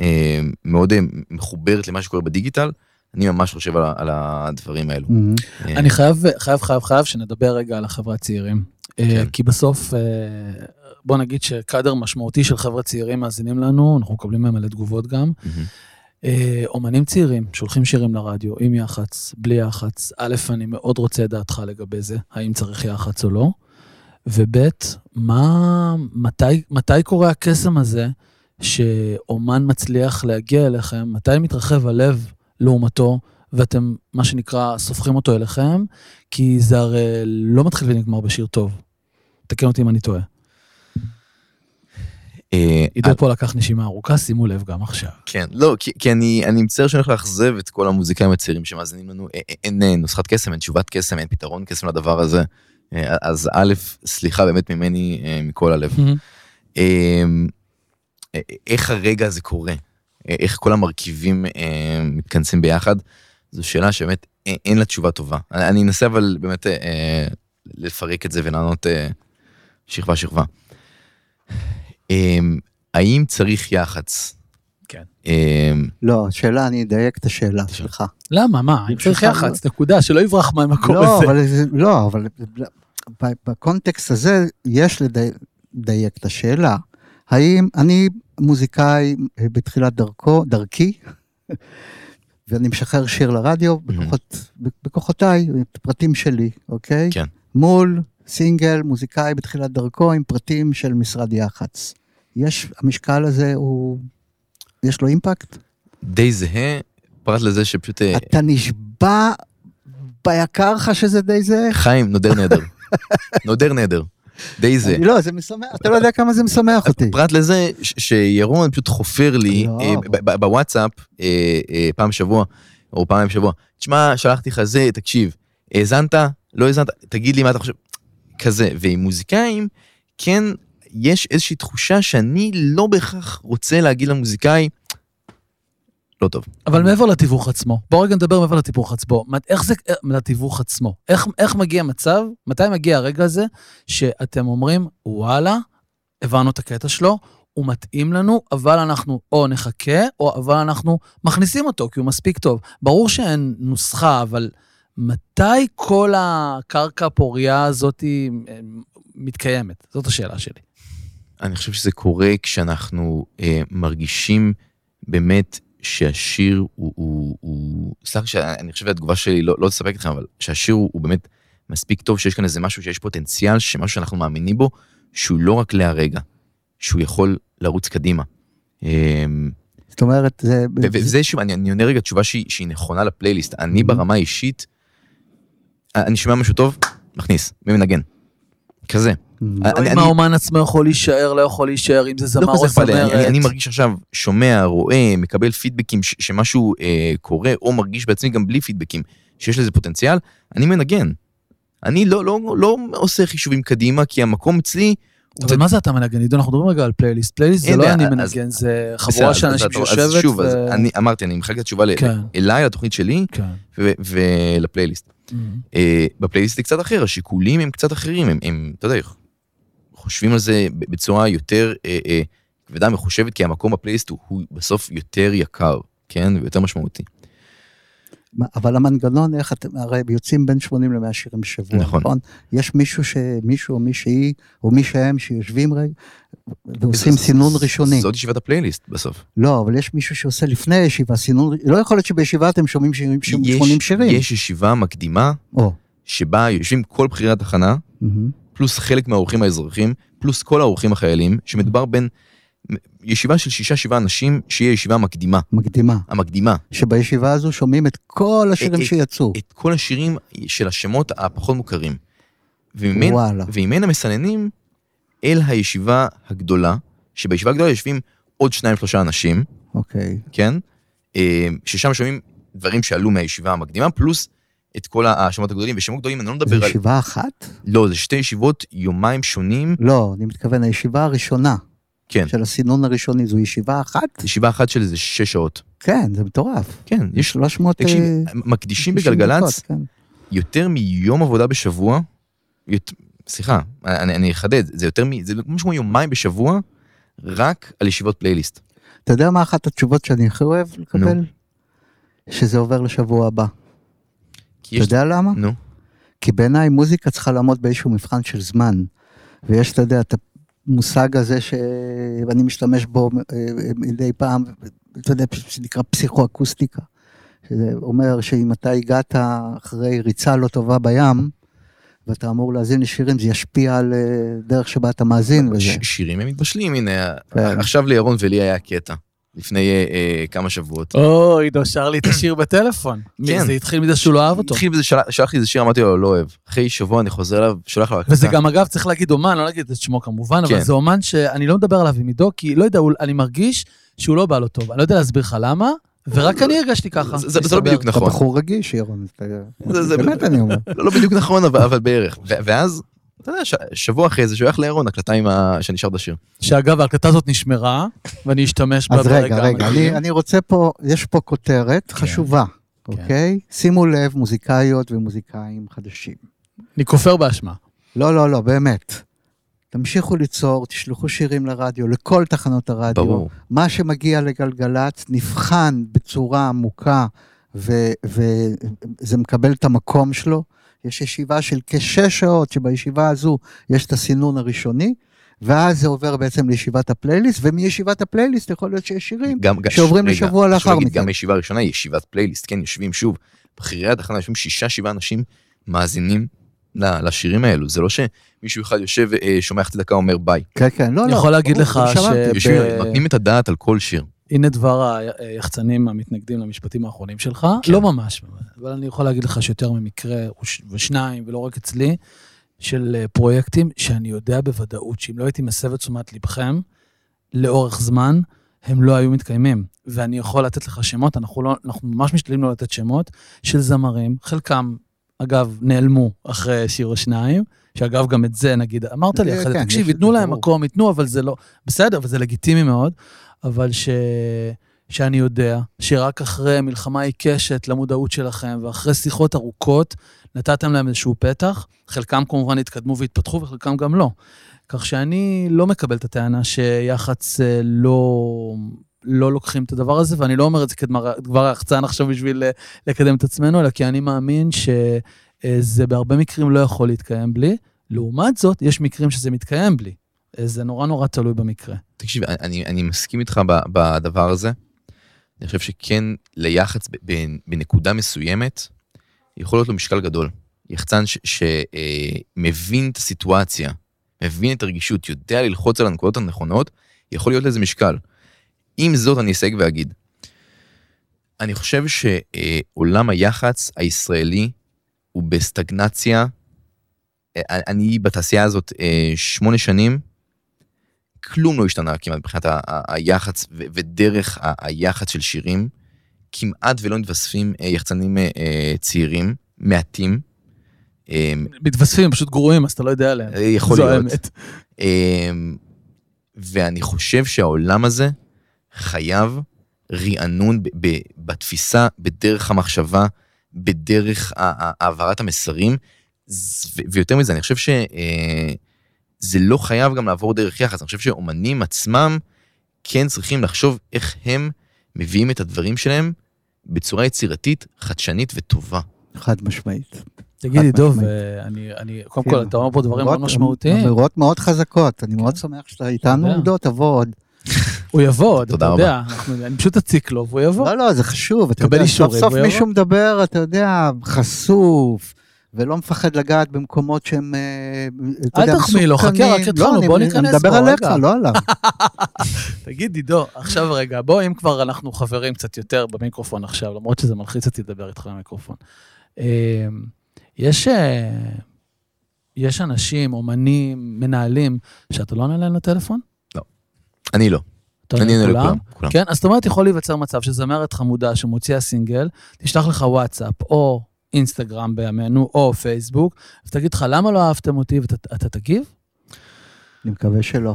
אה, מאוד אה, מחוברת למה שקורה בדיגיטל, אני ממש חושב על, על הדברים האלו. אה, אני חייב, חייב, חייב, חייב שנדבר רגע על החבר'ה הצעירים. כן. כן. כי בסוף, אה, בוא נגיד שקאדר משמעותי של חבר'ה צעירים מאזינים לנו, אנחנו מקבלים מהם מלא תגובות גם. אה, אומנים צעירים שולחים שירים לרדיו עם יח"צ, בלי יח"צ. א', אני מאוד רוצה את דעתך לגבי זה, האם צריך יח"צ או לא. וב', מה, מתי, מתי קורה הקסם הזה שאומן מצליח להגיע אליכם, מתי מתרחב הלב לעומתו, ואתם, מה שנקרא, סופחים אותו אליכם, כי זה הרי לא מתחיל ונגמר בשיר טוב. תקן אותי אם אני טועה. אה, עידו פה לקח נשימה ארוכה, שימו לב גם עכשיו. כן, לא, כי, אני, מצטער שאני הולך לאכזב את כל המוזיקאים הצעירים שמאזינים לנו. א- א- אין, אה, נוסחת קסם, אין תשובת קסם, אין פתרון קסם לדבר הזה. אה, אז א', סליחה באמת ממני, אה, מכל הלב. אה, אה, איך הרגע הזה קורה? אה, איך כל המרכיבים אה, מתכנסים ביחד? זו שאלה שבאמת אה, אין לה תשובה טובה. אני אנסה אבל באמת אה, אה, לפרק את זה ולענות אה, שכבה שכבה. אה, האם צריך יח"צ? כן. אה, לא, שאלה, אני אדייק את השאלה. שלך. למה, מה? אם צריך ברשותך, יח"צ, נקודה, שלא יברח מהמקום לא, הזה. לא, אבל ב- בקונטקסט הזה יש לדי- לדייק את השאלה. האם אני מוזיקאי אה, בתחילת דרכו, דרכי, ואני משחרר שיר לרדיו בכוחות, בכוחותיי, עם פרטים שלי, אוקיי? כן. מול סינגל, מוזיקאי בתחילת דרכו עם פרטים של משרד יח"צ. יש, המשקל הזה הוא, יש לו אימפקט? די זהה, פרט לזה שפשוט... אה, אתה נשבע ביקר לך שזה די זה? חיים, נודר נדר. נודר נדר. די זה. לא, זה משמח, אתה לא יודע כמה זה משמח אותי. פרט לזה שירון פשוט חופר לי לא. אה, בוואטסאפ אה, פעם בשבוע, או פעמיים בשבוע, תשמע, שלחתי לך זה, תקשיב, האזנת? לא האזנת? תגיד לי מה אתה חושב. כזה. ועם מוזיקאים, כן, יש איזושהי תחושה שאני לא בהכרח רוצה להגיד למוזיקאי, לא טוב. אבל מעבר לתיווך עצמו, בואו רגע נדבר מעבר לתיווך עצמו. איך זה אה, לתיווך עצמו? איך, איך מגיע מצב, מתי מגיע הרגע הזה, שאתם אומרים, וואלה, הבנו את הקטע שלו, הוא מתאים לנו, אבל אנחנו או נחכה, או אבל אנחנו מכניסים אותו, כי הוא מספיק טוב. ברור שאין נוסחה, אבל מתי כל הקרקע הפורייה הזאת אה, מתקיימת? זאת השאלה שלי. אני חושב שזה קורה כשאנחנו אה, מרגישים באמת שהשיר הוא, הוא, הוא סליחה שאני חושב שהתגובה שלי לא, לא תספק אתכם, אבל שהשיר הוא, הוא באמת מספיק טוב, שיש כאן איזה משהו שיש פוטנציאל, שמשהו שאנחנו מאמינים בו, שהוא לא רק להרגע, שהוא יכול לרוץ קדימה. אה, זאת אומרת, זה... וזה שוב, אני, אני עונה רגע תשובה שהיא, שהיא נכונה לפלייליסט. אני Mhm. ברמה האישית, אני שומע משהו טוב, מכניס, ומנגן. כזה. לא אם האומן עצמו יכול להישאר, לא יכול להישאר, אם זה זמר לא או אכפת לי, זמרת. אני, מרגיש עכשיו, שומע, רואה, מקבל פידבקים שמשהו אה, קורה, או מרגיש בעצמי גם בלי פידבקים, שיש לזה פוטנציאל, אני מנגן. אני לא, לא, לא עושה חישובים קדימה, כי המקום אצלי... אבל מה זה אתה מנגן? עידו, אנחנו מדברים רגע על פלייליסט. פלייליסט זה לא אני מנגן, זה חבורה של אנשים אתה- אז שיושבת שוב, אני אמרתי, אני מחלק את התשובה כן. אליי, לתוכנית שלי, כן. ולפלייליסט. Mhm. אה, בפלייליסט זה קצת אחר, השיקולים הם קצת אחרים, הם אתה יודע, חושבים על זה בצורה יותר אה, אה, כבדה מחושבת, כי המקום בפלייליסט הוא, הוא בסוף יותר יקר, כן, ויותר משמעותי. אבל המנגנון, איך אתם, הרי יוצאים בין 80 ל-100 שירים בשבוע, נכון. נכון? יש מישהו ש... מישהו או מישהי, או מי שהם, שיושבים רגע, ועושים ז- סינון ז- ראשוני. זאת ישיבת הפלייליסט בסוף. לא, אבל יש מישהו שעושה לפני הישיבה סינון, לא יכול להיות שבישיבה אתם שומעים שירים- שירים- יש- 80 שירים. יש ישיבה מקדימה, או, שבה יושבים כל בכירי התחנה, מהמם. פלוס חלק מהאורחים האזרחים, פלוס כל האורחים החיילים, שמדובר בין ישיבה של שישה שבעה אנשים, שהיא ישיבה מקדימה, מקדימה. המקדימה. שבישיבה הזו שומעים את כל השירים אה, שיצאו. את כל השירים של השמות הפחות מוכרים. וממנה, וואלה. וממנה מסננים אל הישיבה הגדולה, שבישיבה הגדולה יושבים עוד שניים שלושה אנשים, אוקיי. כן? אה, ששם שומעים דברים שעלו מהישיבה המקדימה, פלוס את כל השמות הגדולים, ושמות גדולים אני לא מדבר על... ישיבה אחת? לא, זה שתי ישיבות, יומיים שונים, לא, אני מתכוון, הישיבה הראשונה כן. של הסינון הראשוני זו ישיבה אחת? ישיבה אחת של איזה שש שעות. כן, זה מטורף. כן, יש... 300... תקשיב, אה, מקדישים 90 בגלגלצ כן. יותר מיום עבודה בשבוע, יות... סליחה, אני, אני אחדד, זה יותר מ... זה משהו כמו יומיים בשבוע, רק על ישיבות פלייליסט. אתה יודע מה אחת התשובות שאני הכי אוהב לקבל? שזה עובר לשבוע הבא. אתה יש... יודע למה? נו, כי בעיניי מוזיקה צריכה לעמוד באיזשהו מבחן של זמן. ויש, אתה יודע, את המושג הזה שאני משתמש בו אה, מדי פעם, אתה יודע, שנקרא פסיכואקוסטיקה. שזה אומר שאם אתה הגעת אחרי ריצה לא טובה בים, ואתה אמור להאזין לשירים, זה ישפיע על אה, דרך שבה אתה מאזין. וזה. ש- שירים הם מתבשלים, הנה, כן. עכשיו לירון ולי היה קטע. לפני אה, אה, כמה שבועות. או, עידו שר לי את השיר בטלפון. כן. זה התחיל מזה שהוא לא אהב אותו. התחיל של- שלח לי איזה שיר, אמרתי לו, לא אוהב. אחרי שבוע אני חוזר אליו, שולח לו הקלטה. וזה גם, אגב, צריך להגיד אומן, לא להגיד את שמו כמובן, אבל כן. זה אומן שאני לא מדבר עליו עם עידו, כי לא יודע, אני מרגיש שהוא לא בא לו טוב. אני לא יודע להסביר לך למה, ורק אני הרגשתי ככה. זה- זה- זה לא. בדיוק אתה נכון. בחור רגיש, ירון. אתה- זה- זה- באמת אני אומר. לא, לא בדיוק נכון, אבל, אבל בערך. ואז, אתה יודע, ש- שבוע אחרי זה שולח לירון הקלטה עם ה... שנשאר את השיר. שאגב, ההקלטה הזאת נשמרה, ואני אשתמש בה אז רגע, רגע. אני, אני רוצה פה, יש פה כותרת חשובה, אוקיי? שימו לב, מוזיקאיות ומוזיקאים חדשים. אני כופר באשמה. לא, לא, לא, באמת. תמשיכו ליצור, תשלחו שירים לרדיו, לכל תחנות הרדיו. ברור. מה שמגיע לגלגלצ נבחן בצורה עמוקה, ו- וזה מקבל את המקום שלו. יש ישיבה של כשש שעות, שבישיבה הזו יש את הסינון הראשוני, ואז זה עובר בעצם לישיבת הפלייליסט, ומישיבת הפלייליסט יכול להיות שיש שירים. גם, שעוברים רגע, לשבוע לאחר מכן. גם בישיבה הראשונה היא ישיבת פלייליסט, כן, יושבים שוב. בכירי התחנה יושבים שישה, שבעה אנשים מאזינים לשירים האלו. זה לא שמישהו אחד יושב, אה, שומע חצי דקה, אומר ביי. כן, כן, לא, אני לא. יכול להגיד ברור, לך שמעתי. ב- יושבים, נותנים את הדעת על כל שיר. הנה דבר היחצנים המתנגדים למשפטים האחרונים שלך. כן. לא ממש, אבל אני יכול להגיד לך שיותר ממקרה ושניים, ולא רק אצלי, של אה, פרויקטים שאני יודע בוודאות שאם לא הייתי מסב את תשומת לבכם לאורך זמן, הם לא היו מתקיימים. ואני יכול לתת לך שמות, אנחנו, לא, אנחנו ממש משתדלים לא לתת שמות, של זמרים, חלקם, אגב, נעלמו אחרי שיר או שניים, שאגב, גם את זה, נגיד, אמרת לי, כן, אחרי כן, תקשיב, ייתנו להם ברור. מקום, ייתנו, אבל זה לא... בסדר, וזה לגיטימי מאוד, אבל ש... שאני יודע שרק אחרי מלחמה עיקשת למודעות שלכם, ואחרי שיחות ארוכות, נתתם להם איזשהו פתח. חלקם כמובן התקדמו והתפתחו, וחלקם גם לא. כך שאני לא מקבל את הטענה שיח"צ אה, לא, לא לוקחים את הדבר הזה, ואני לא אומר את זה כדבר היחצן עכשיו בשביל אה, לקדם את עצמנו, אלא כי אני מאמין שזה בהרבה מקרים לא יכול להתקיים בלי. לעומת זאת, יש מקרים שזה מתקיים בלי. אה, זה נורא נורא תלוי במקרה. תקשיב, אני, אני מסכים איתך בדבר הזה. אני חושב שכן ליח"צ בנקודה מסוימת, יכול להיות לו משקל גדול. יחצן שמבין את הסיטואציה, מבין את הרגישות, יודע ללחוץ על הנקודות הנכונות, יכול להיות לזה משקל. עם זאת, אני אסייג ואגיד, אני חושב שעולם היח"צ הישראלי הוא בסטגנציה. אה, אני בתעשייה הזאת אה, שמונה שנים, כלום לא השתנה כמעט מבחינת היח"צ ודרך היח"צ של שירים. כמעט ולא מתווספים אה, יחצנים אה, אה, צעירים, מעטים. אה, מתווספים, פשוט גרועים, אז אתה לא יודע עליהם. יכול זו להיות. האמת. אה, ואני חושב שהעולם הזה חייב רענון בתפיסה, בדרך המחשבה, בדרך העברת המסרים, ויותר מזה, אני חושב שזה לא חייב גם לעבור דרך יח"צ, אני חושב שאומנים עצמם כן צריכים לחשוב איך הם מביאים את הדברים שלהם בצורה יצירתית, חדשנית וטובה. חד משמעית. תגיד, חד דוב. אה, אני, אני, קודם כן. כל, אתה אומר פה דברים מאוד משמעותיים. אמירות מאוד חזקות, אני מאוד שמח שאתה איתנו. עידו, תבוא עוד. הוא יבוא, אתה תודה יודע, אנחנו- אני פשוט אציק לו והוא יבוא. לא, לא, זה חשוב, אתה יודע, סוף סוף. מישהו מדבר, אתה יודע, חשוף, ולא מפחד לגעת במקומות שהם, אה, אתה אל יודע, תחמיא לו, חכה, מסוכנים. רק התחלנו, לא, אני- בוא ניכנס אני מדבר בו, עליך. לא עליו. תגיד, עידו, עכשיו רגע, בוא, אם כבר אנחנו חברים קצת יותר במיקרופון עכשיו, למרות שזה מלחיץ אותי לדבר איתך במיקרופון. אה, יש, אה, יש אנשים, אומנים, מנהלים, שאתה לא עונה להם לטלפון? אני לא. אתה עונה אני עונה לכולם? לכולם. כולם. כן, אז זאת אומרת, יכול להיווצר מצב שזמרת חמודה שמוציאה סינגל, תשלח לך וואטסאפ או אינסטגרם בימינו, או פייסבוק, ותגיד לך, למה לא אהבתם אותי, ואתה תגיב? אני מקווה שלא.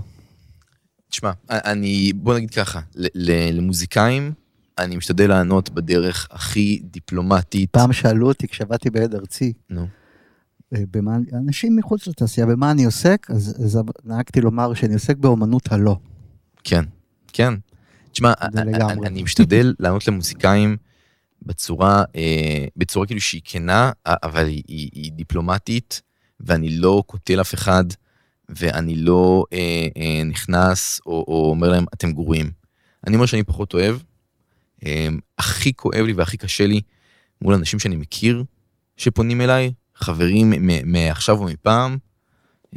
תשמע, אני, בוא נגיד ככה, ל- ל- למוזיקאים, אני משתדל לענות בדרך הכי דיפלומטית. פעם שאלו אותי כשעבדתי בעד ארצי, נו. אה, במה, אנשים מחוץ לתעשייה, במה אני עוסק, אז, אז נהגתי לומר שאני עוסק באומנות הלא. כן, כן. תשמע, אני משתדל לענות למוזיקאים בצורה, אה, בצורה כאילו שהיא כנה, אבל היא, היא, היא דיפלומטית, ואני לא קוטל אף אחד, ואני לא אה, אה, נכנס או, או אומר להם, אתם גרועים. אני אומר שאני פחות אוהב. אה, הכי כואב לי והכי קשה לי מול אנשים שאני מכיר שפונים אליי, חברים מעכשיו ומפעם,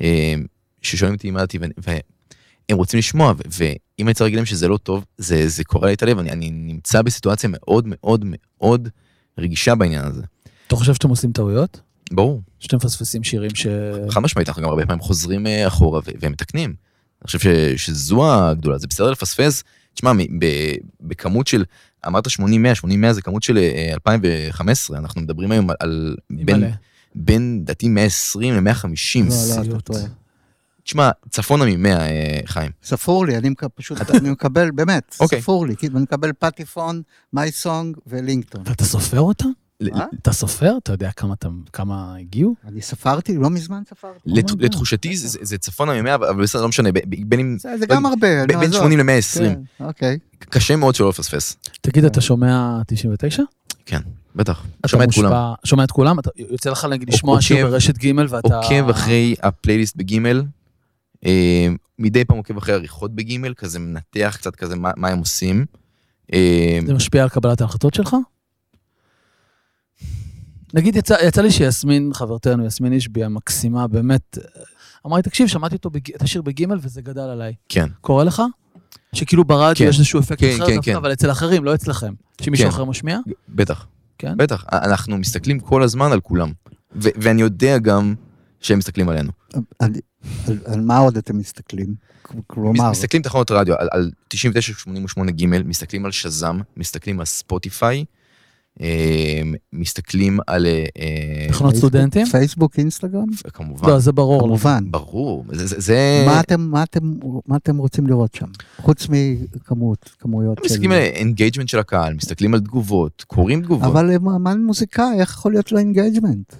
אה, ששואלים אותי מה דעתי, והם רוצים לשמוע, ו- אם היצר רגילים שזה לא טוב, זה, זה את הלב, אני, אני נמצא בסיטואציה מאוד מאוד מאוד רגישה בעניין הזה. אתה חושב שאתם עושים טעויות? ברור, שאתם מפספסים שירים ש... חד משמעית, אנחנו גם הרבה פעמים חוזרים אה, אחורה ומתקנים. אני חושב ש, שזו הגדולה, זה בסדר לפספס. תשמע, בכמות של, אמרת 80-100, 80-100 זה כמות של אה, 2015, אנחנו מדברים היום על, על בין. בין, לדעתי 120 ל-150. לא, לא, אתה טועה. תשמע, צפונה מ-100, אה, חיים. ספור לי, אני פשוט, אני מקבל, באמת, אוקיי. ספור לי, כי אני מקבל פטיפון, מי סונג ולינקטון. ואתה סופר אותם? מה? אתה סופר? אתה יודע כמה, הגיעו? אני ספרתי, לא מזמן ספרתי. God. לתחושתי זה, צפונה מ-100, אבל בסדר, לא משנה, ב- ב- בין אם, זה גם הרבה, בין עזוב. 80 ל-120. כן, אוקיי. קשה מאוד שלא לפספס. תגיד, אתה שומע 99? כן, בטח. שומע את כולם. שומע את כולם? יוצא לך נגיד לשמוע שיר ברשת ג' ואתה... עוקב אחרי הפלייליסט אה, מדי פעם עוקב אחרי עריכות בגימל, כזה מנתח קצת כזה מה, מה הם עושים. אה, זה משפיע על קבלת ההחלטות שלך? נגיד יצא, יצא לי שיסמין, חברתנו, יסמין אישבי המקסימה, באמת, אמרה לי, תקשיב, שמעתי אותו בג... את השיר בגימל וזה גדל עליי. כן, קורה לך? שכאילו ברדיו כן. יש איזשהו אפקט כן, אחר כן, דווקא, כן. אבל אצל אחרים, לא אצלכם. שמישהו כן. אחר משמיע? בטח, כן. בטח. אנחנו מסתכלים כל הזמן על כולם. ו- ואני יודע גם שהם מסתכלים עלינו. על, על, על מה עוד אתם מסתכלים? כלומר, מס- מסתכלים תחנות רדיו על, על 99-88 ג', מסתכלים על שזם, מסתכלים על ספוטיפיי, אה, מסתכלים על... אה, תחנות סטודנטים? פייסבוק, אינסטגרם? כמובן, לא, זה ברור. כמובן. ברור. זה, זה, זה... מה אתם, מה אתם, מה אתם רוצים לראות שם? חוץ מכמות, כמויות של... מסתכלים על engagement של הקהל, מסתכלים על תגובות, קוראים תגובות. אבל אמן מוזיקאי, איך יכול להיות לו engagement?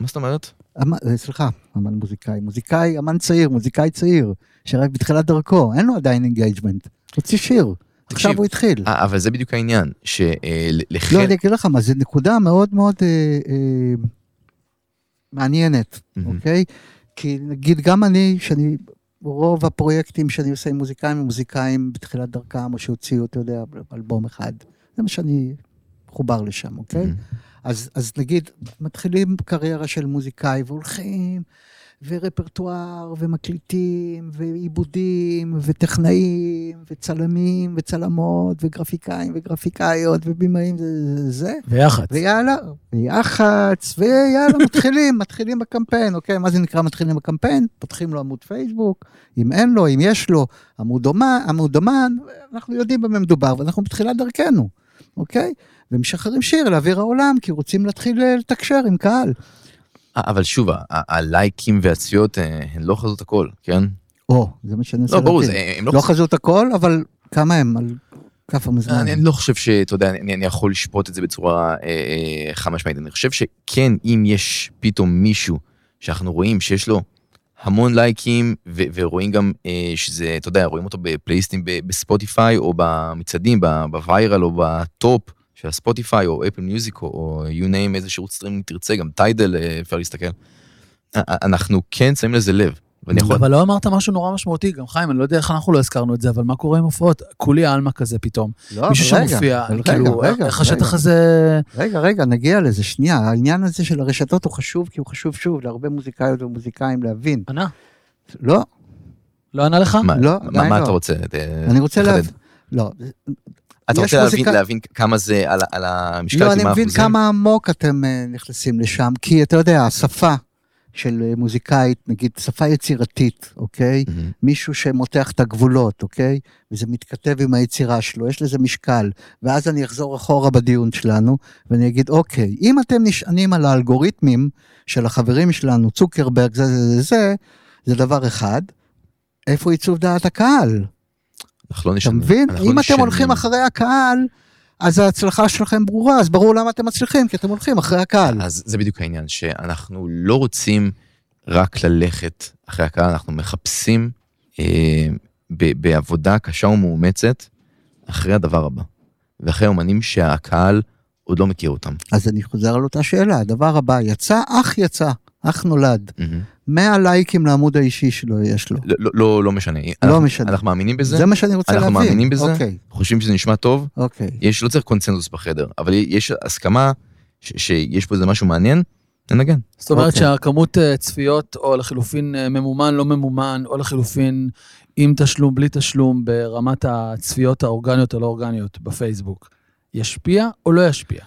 מה זאת אומרת? אה, סליחה, אמן מוזיקאי. מוזיקאי, אמן צעיר, מוזיקאי צעיר, שרק בתחילת דרכו, אין לו עדיין engagement. הוציא שיר, עכשיו הוא התחיל. אה, אבל זה בדיוק העניין, לא, שלחלק... אני אגיד לך מה, זו נקודה מאוד מאוד אה, אה, מעניינת, מהמם. אוקיי? כי נגיד גם אני, שאני, רוב הפרויקטים שאני עושה עם מוזיקאים, הם מוזיקאים בתחילת דרכם, או שהוציאו, אתה יודע, אלבום אחד. זה מה שאני מחובר לשם, אוקיי? אז, אז נגיד, מתחילים קריירה של מוזיקאי והולכים, ורפרטואר, ומקליטים, ועיבודים, וטכנאים, וצלמים, וצלמות, וגרפיקאים, וגרפיקאיות, ובימאים, זה, זה, זה. ויחד. ויאללה, ויח"צ, ויאללה, מתחילים, מתחילים בקמפיין, אוקיי? מה זה נקרא מתחילים בקמפיין? פותחים לו עמוד פייסבוק, אם אין לו, אם יש לו, עמוד אומן, עמוד אומן, אנחנו יודעים במה מדובר, ואנחנו בתחילת דרכנו, אוקיי? ומשחררים שיר לאוויר העולם, כי רוצים להתחיל אה, לתקשר עם קהל. אה, אבל שוב, הלייקים והצפיות אה, הן לא חזות הכל, כן? או, זה מה שאני מנסה לא, ברור. זה- הם לא... לא חזות הכל, אבל כמה הם על כף המזמן? אני לא חושב שאתה יודע, אני יכול לשפוט את זה בצורה אה, אה, חד משמעית. אני חושב שכן, אם יש פתאום מישהו שאנחנו רואים שיש לו המון לייקים, ו- ורואים גם אה, שזה, אתה יודע, רואים אותו בפלייליסטים ב- בספוטיפיי, או במצעדים, ב viral, או בטופ של הספוטיפיי, או אפל מיוזיק, או- you name איזה שירות סטרימינג תרצה, גם טיידל אה, אפשר להסתכל. אנחנו כן שמים לזה לב. ואני יכול... אבל לא אמרת משהו נורא משמעותי, גם חיים, אני לא יודע איך אנחנו לא הזכרנו את זה, אבל מה קורה עם הופעות? כולי עלמא כזה פתאום. לא, מישהו שמופיע, אבל כאילו, רגע, איך רגע. השטח הזה... רגע, רגע, נגיע לזה, שנייה. העניין הזה של הרשתות הוא חשוב, כי הוא חשוב שוב להרבה מוזיקאיות ומוזיקאים להבין. ענה? לא, לא ענה לך? מה, לא, מה, מה לא. אתה רוצה? אני רוצה. להבין. לא, אתה רוצה להבין, מוזיקה- להבין כמה זה על, על המשקל, לא, אני מבין? כמה עמוק אתם אה, נכנסים לשם, כי אתה יודע, השפה של אה, מוזיקאית, נגיד שפה יצירתית, אוקיי? מהמם. מישהו שמותח את הגבולות, אוקיי? וזה מתכתב עם היצירה שלו, יש לזה משקל. ואז אני אחזור אחורה בדיון שלנו, ואני אגיד, אוקיי, אם אתם נשענים על האלגוריתמים של החברים שלנו, צוקרברג, זה, זה, זה, זה, זה דבר אחד. איפה עיצוב דעת הקהל? אנחנו לא אתה נשנים. מבין? אם אתם. הולכים אחרי הקהל, אז ההצלחה שלכם ברורה, אז ברור למה אתם מצליחים, כי אתם הולכים אחרי הקהל. אז זה בדיוק העניין, שאנחנו לא רוצים רק ללכת אחרי הקהל, אנחנו מחפשים אה, ב- בעבודה קשה ומאומצת אחרי הדבר הבא. ואחרי אומנים שהקהל עוד לא מכיר אותם. אז אני חוזר על אותה שאלה, הדבר הבא, יצא, אח יצא, אח נולד. מהמם. 100 לייקים לעמוד האישי שלו יש לו. לא, לא, לא, לא משנה. אנחנו, משנה. אנחנו מאמינים בזה, זה מה שאני רוצה אנחנו להבין. מאמינים בזה? אוקיי, חושבים שזה נשמע טוב, אוקיי. יש, לא צריך קונצנזוס בחדר, אבל יש הסכמה ש, שיש פה איזה משהו מעניין, ננגן. זאת אומרת אוקיי. שהכמות אה, צפיות, או לחילופין אה, ממומן, לא ממומן, או לחילופין עם תשלום, בלי תשלום, ברמת הצפיות האורגניות או לא אורגניות בפייסבוק, ישפיע או לא ישפיע?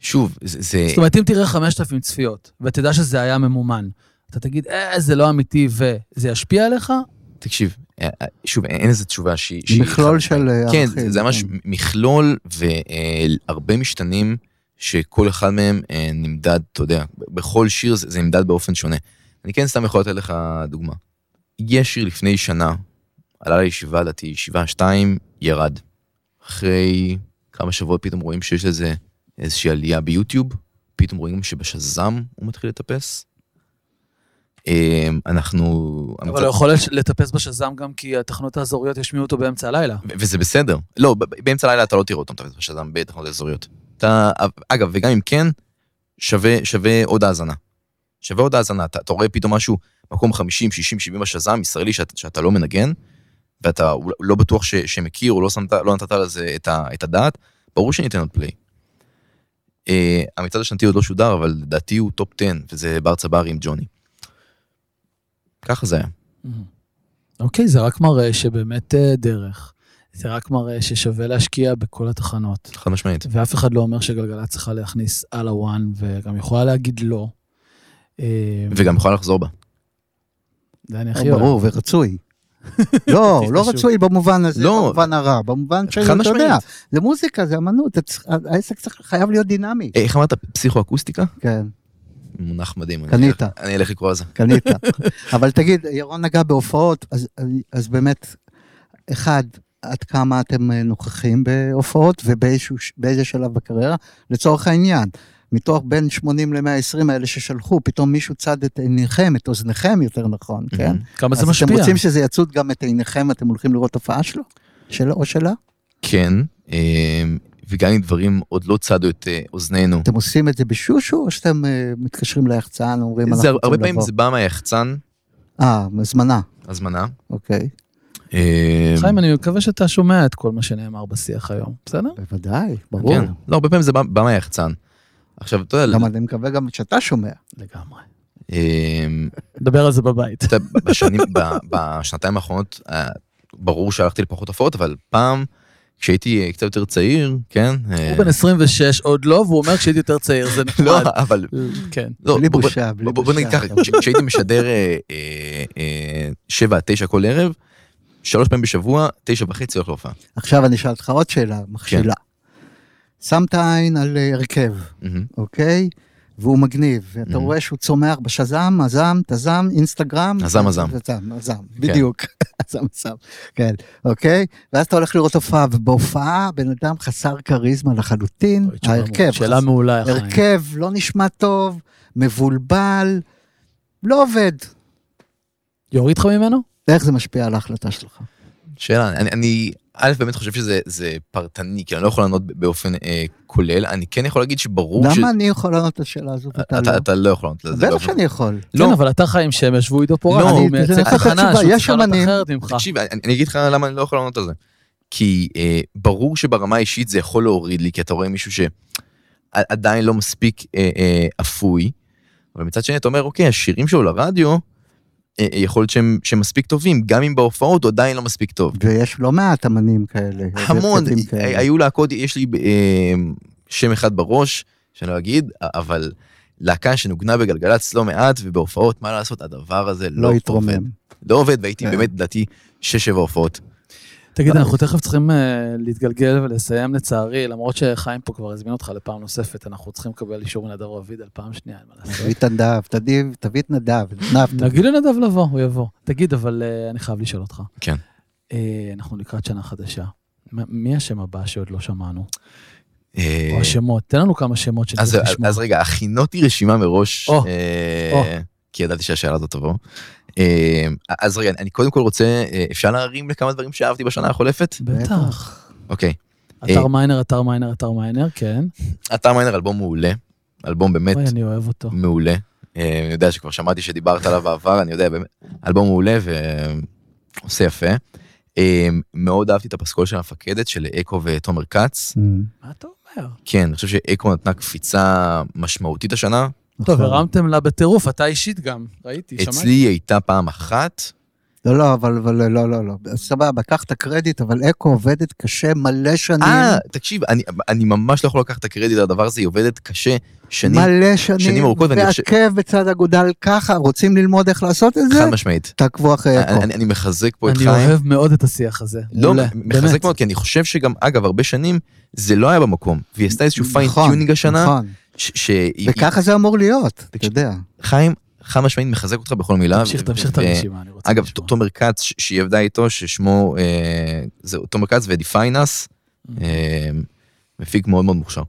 שוב, זה... זאת אומרת, אם תראה 5,000 צפיות, ותדע שזה היה ממומן, אתה תגיד, אה, זה לא אמיתי, וזה ישפיע עליך? תקשיב, אה, אה, שוב, אין איזה תשובה שהיא... מכלול של אה, כן, ערכים. זה- זה ממש מכלול והרבה משתנים שכל אחד מהם נמדד, אתה יודע, בכל שיר זה זה נמדד באופן שונה. אני כן סתם יכול לתת לך דוגמה. יש שיר לפני שנה, עלה לישיבה, לדעתי, ישיבה שתיים, ירד. אחרי כמה שבועות פתאום רואים שיש לזה איזושהי עלייה ביוטיוב, פתאום רואים שבשזם הוא מתחיל לטפס. אה, אנחנו... אבל הוא יכול לטפס בשזם גם כי התחנות האזוריות ישמיעו אותו באמצע הלילה. וזה בסדר. לא, באמצע הלילה אתה לא תראה אותם מטפס בשזם בתחנות אזוריות. אתה, אגב, וגם אם כן, שווה, שווה עוד האזנה. שווה עוד האזנה. אתה, אתה רואה פתאום משהו, מקום 50, 60, 70 בשזם, ישראלי שאת, שאתה לא מנגן, ואתה לא בטוח ש, שמכיר או לא, שמת, לא נתת לזה את, ה, את הדעת, ברור שניתן עוד play. Uh, המצעד השנתי עוד לא שודר, אבל לדעתי הוא טופ 10, וזה בר צברי עם ג'וני. ככה זה היה. אוקיי, זה רק מראה שבאמת אה, דרך. זה רק מראה ששווה להשקיע בכל התחנות. חד משמעית. ואף אחד לא אומר שגלגלצ צריכה להכניס על הוואן, וגם יכולה להגיד לא. אה, וגם יכולה לחזור בה. זה אני אה, הכי אוהב. ברור, ורצוי. לא, לא. רצוי במובן הזה, לא. במובן הרע, במובן של, אתה יודע. זה מוזיקה, זה אמנות, העסק צריך- חייב להיות דינמי. איך אמרת? פסיכואקוסטיקה? כן, מונח מדהים. קנית. אני אלך לקרוא על זה. קנית. אבל תגיד, ירון נגע בהופעות, אז, אז באמת, אחד, עד כמה אתם אה, נוכחים בהופעות ובאיזה שלב בקריירה, לצורך העניין. מתוך בין 80 ל-120 האלה ששלחו, פתאום מישהו צד את עיניכם, את אוזניכם יותר נכון, כן? כמה זה אז משפיע. אתם רוצים שזה יצוד גם את עיניכם, אתם הולכים לראות הופעה שלו? שלו או שלה? כן, אה, וגם אם דברים עוד לא צדו את אה, אוזנינו. אתם עושים את זה בשושו, או שאתם אה, מתקשרים ליחצן, אומרים, זה אנחנו הרבה רוצים פעמים לבוא? זה בא מהיחצן, אה, הזמנה, הזמנה. אוקיי. אה, חיים, אני מקווה שאתה שומע את כל מה שנאמר בשיח היום, בסדר? בוודאי, ברור. כן. לא, הרבה פעמים זה בא מהיחצן. עכשיו, אתה יודע, גם אני מקווה גם שאתה שומע. לגמרי. אה, נדבר על זה בבית. בשנים, בשנתיים האחרונות, אה, ברור שהלכתי לפחות הופעות, אבל פעם, כשהייתי אה, קצת יותר צעיר, כן? אה, הוא בן 26 עוד לא, והוא אומר כשהייתי יותר צעיר, זה לא, נחמד. אבל כן. לא, בלי בוא- בושה, בלי בוא, בוא, נגיד בושה. ככה, כש- כשהייתי משדר אה, אה, אה, שבע עד תשע כל ערב, שלוש פעמים בשבוע, תשע וחצי הולך להופעה. עכשיו אני אשאל אותך עוד שאלה מכשילה. שמת עין על אה, הרכב, מהמם. אוקיי? והוא מגניב, ואתה Mhm. רואה שהוא צומח בשזם, הזם, תזם, אינסטגרם. הזם, הזם. הזם, הזם, בדיוק. הזם, הזם, כן, אוקיי? ואז אתה הולך לראות הופעה, ובהופעה בן אדם חסר כריזמה לחלוטין, ההרכב, שאלה חס- מעולה, חיים. הרכב לא נשמע טוב, מבולבל, לא עובד. יוריד לך ממנו? איך זה משפיע על ההחלטה שלך? שאלה, אני, אני א', באמת חושב שזה זה פרטני, כי אני לא יכול לענות באופן אה, כולל, אני כן יכול להגיד שברור למה אני יכול לענות את השאלה הזו ואתה אתה, לא? אתה לא יכול לענות לזה. בטח באופן- שאני יכול. לא. כן, אבל אתה חיים שמש והוא עידו פורן, לא, אני- מייצג זה תחנה תשובה, שהוא יש צריך לענות אמנים- אחרת ממך. תקשיב, אני, אני אגיד לך למה אני לא יכול לענות על זה. כי אה, ברור שברמה האישית זה יכול להוריד לי, כי אתה רואה מישהו שעדיין לא מספיק אה, אה, אפוי, אבל מצד שני אתה אומר, אוקיי, השירים שלו לרדיו, יכול להיות שהם, שהם מספיק טובים, גם אם בהופעות הוא עדיין לא מספיק טוב. ויש לא מעט אמנים כאלה. המון, הרכבים כאלה. היו להקות, יש לי אה, שם אחד בראש, שאני לא אגיד, אבל להקה שנוגנה בגלגלצ לא מעט, ובהופעות, מה לעשות, הדבר הזה לא, לא עובד. התרומם. לא עובד, והייתי כן. באמת, לדעתי, שש-שבע הופעות. תגיד. אנחנו תכף צריכים אה, להתגלגל ולסיים לצערי, למרות שחיים פה כבר הזמין אותך לפעם נוספת, אנחנו צריכים לקבל אישור מנדב רביד על פעם שנייה, אין מה לעשות. תביא את נדב, תביא- את נדב, נדב. נגיד לנדב לבוא, הוא יבוא. תגיד, אבל אה, אני חייב לשאול אותך. כן. אה, אנחנו לקראת שנה חדשה. מי השם הבא שעוד לא שמענו? או השמות, תן לנו כמה שמות אז, שצריך לשמוע. אז רגע, הכינותי רשימה מראש. כי ידעתי שהשאלה הזאת תבוא. אה, אז רגע, אני קודם כל רוצה, אה, אפשר להרים לכמה דברים שאהבתי בשנה החולפת? בטח. אוקיי. אתר מיינר, אתר מיינר, אתר מיינר, כן. אתר מיינר אלבום מעולה, אלבום באמת אוי, אני אוהב אותו. מעולה. אה, אני יודע שכבר שמעתי שדיברת עליו בעבר, אני יודע, באמת, אלבום מעולה ועושה יפה. אה, מאוד אהבתי את הפסקול של המפקדת של אקו ותומר כץ. Mm, מה אתה אומר? כן, אני חושב שאקו נתנה קפיצה משמעותית השנה. טוב, נכון. הרמתם לה בטירוף, אתה אישית גם, ראיתי, שמעתי. אצלי היא הייתה פעם אחת, לא, לא, אבל, אבל לא, לא, לא. סבבה, קח את הקרדיט, אבל אקו עובדת קשה מלא שנים. אה, תקשיב, אני, אני ממש לא יכול לקחת את הקרדיט על הדבר הזה, היא עובדת קשה שנים, מלא שנים, שנים ארוכות, ואני חושב- ועקב בצד אגודל ככה, רוצים ללמוד איך לעשות את זה? חד משמעית. תעקבו אחרי אקו. אני, אני, אני מחזק פה את אני חיים. אוהב מאוד את השיח הזה. לא, מעולה, מחזק באמת. מאוד, כי אני חושב שגם, אגב, הרבה שנים זה לא היה במקום, והיא עשתה איזשהו fine-tuning השנה, נכון, ש- וככה זה אמור להיות, אתה יודע. חיים, חד משמעית מחזק אותך בכל מילה. תמשיך, תמשיך את הרשימה, אני רוצה אגב, לשמוע. תומר כץ, שהיא עבדה איתו, ששמו, אה, זה תומר כץ ודיפיינס, אה, מפיק מאוד מאוד מוכשר.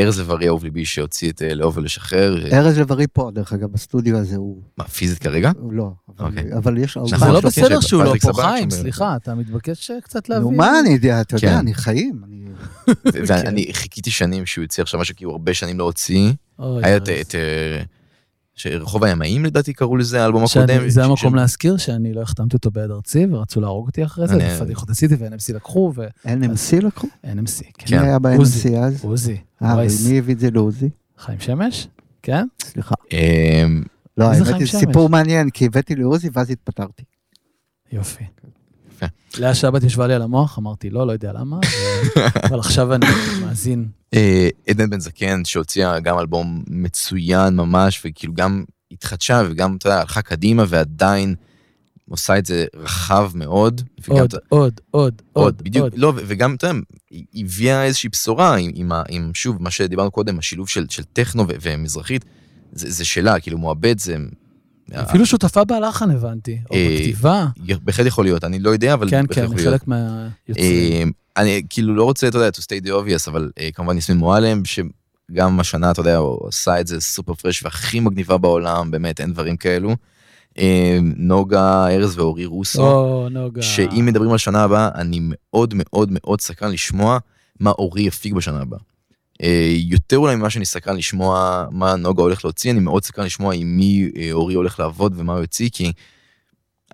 אה, ארז לב-ארי אהוב ליבי שהוציא את אה, לאהוב ולשחרר, אה, ארז לב-ארי פה, דרך אגב, בסטודיו הזה הוא מה, פיזית כרגע? לא, אבל- אוקיי. יש... זה לא בסדר שהוא לא פה, חיים. סליחה, אתה מתבקש קצת להבין. נו, מה אני יודע, אתה יודע, כן. אני חיים. אני- כן. ואני חיכיתי שנים שהוא יוציא עכשיו משהו, כי הוא הרבה שנים לא הוציא. היה את-. אה, שרחוב הימאים לדעתי קראו לזה, האלבום הקודם. זה המקום להזכיר שאני לא החתמתי אותו ביד ארצי, ורצו להרוג אותי אחרי זה, ופדיחות עשיתי, ו-NMC לקחו, NMC לקחו? ו-NMC, כן. מי היה. ב-NMC אז? עוזי, אה. ומי הביא את זה לעוזי? חיים שמש? כן? סליחה. אה, לא, האמת היא שמש? סיפור מעניין, כי הבאתי לעוזי ואז התפטרתי. יופי. יפה. לאה שבת ישבה לי על המוח, אמרתי לא, לא יודע למה, אבל עכשיו אני מאזין. אה, עדן בן זקן שהוציאה גם אלבום מצוין ממש וכאילו גם התחדשה וגם אתה יודע הלכה קדימה ועדיין עושה את זה רחב מאוד. וגם, עוד, עוד, עוד, עוד, בדיוק עוד. לא וגם אתה יודע, היא הביאה איזושהי בשורה עם, עם, ה- עם שוב מה שדיברנו קודם השילוב של, של טכנו ומזרחית זה, זה שלה כאילו מועבד זה. אפילו שותפה בהלחן הבנתי, או אה, בכתיבה. בהחלט יכול להיות אני לא יודע אבל כן, כן. חלק מהיוצרים. אה, אני כאילו לא רוצה, אתה יודע, to stay the obvious, אבל אה, כמובן יסמין מועלם, שגם השנה, אתה יודע, הוא עשה את זה סופר פרש והכי מגניבה בעולם, באמת, אין דברים כאלו. אה, נוגה, ארז ואורי רוסו, או, נוגה. שאם מדברים על שנה הבאה, אני מאוד מאוד מאוד סקרן לשמוע מה אורי יפיק בשנה הבאה. אה, יותר אולי ממה שאני סקרן לשמוע מה נוגה הולך להוציא, אני מאוד סקרן לשמוע עם מי אה, אורי הולך לעבוד ומה הוא יוציא, כי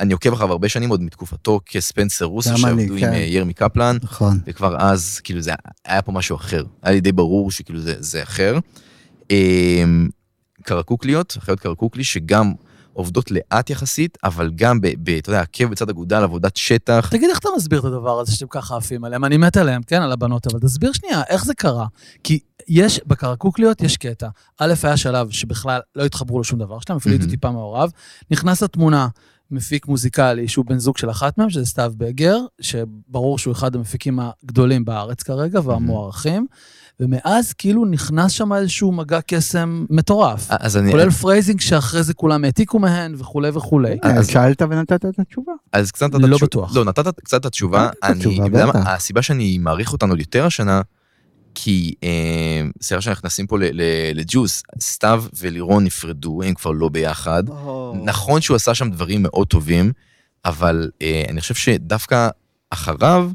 אני עוקב אחריו הרבה שנים עוד מתקופתו כספנסר רוסו, שעבדו עם כן. אה, ירמי קפלן. נכון. וכבר אז כאילו זה היה פה משהו אחר היה לי די ברור שכאילו זה, זה אחר. קרקוקליות אחיות קרקוקלי שגם עובדות לאט יחסית אבל גם ב- ב- אתה יודע עקב בצד אגודל עבודת שטח תגיד, איך אתה מסביר את הדבר הזה שאתם ככה עפים עליהם? אני מת עליהם, כן, על הבנות, אבל תסביר שנייה, איך זה קרה? כי יש, בקרקוקליות יש קטע. א', היה שלב שבכלל לא התחברו לשום דבר שלהם, אפילו הייתי. טיפה מעורב. נכנס לתמונה מפיק מוזיקלי שהוא בן זוג של אחת מהם, שזה סתיו בגר, שברור שהוא אחד המפיקים הגדולים בארץ כרגע והמוערכים, ומאז כאילו נכנס שם איזשהו מגע קסם מטורף. אז אני כולל phrasing שאחרי זה כולם העתיקו מהן וכולי וכולי. אז- שאלת ונתת את התשובה. אז קצת נתת לא בטוח. לא נתת קצת את התשובה אני. הסיבה שאני מעריך אותנו עוד יותר השנה. כי אה, סליחה שאנחנו נכנסים פה ל- ל- לג'וס סתיו ולירון נפרדו הם כבר לא ביחד. נכון שהוא עשה שם דברים מאוד טובים, אבל אה, אני חושב שדווקא אחריו,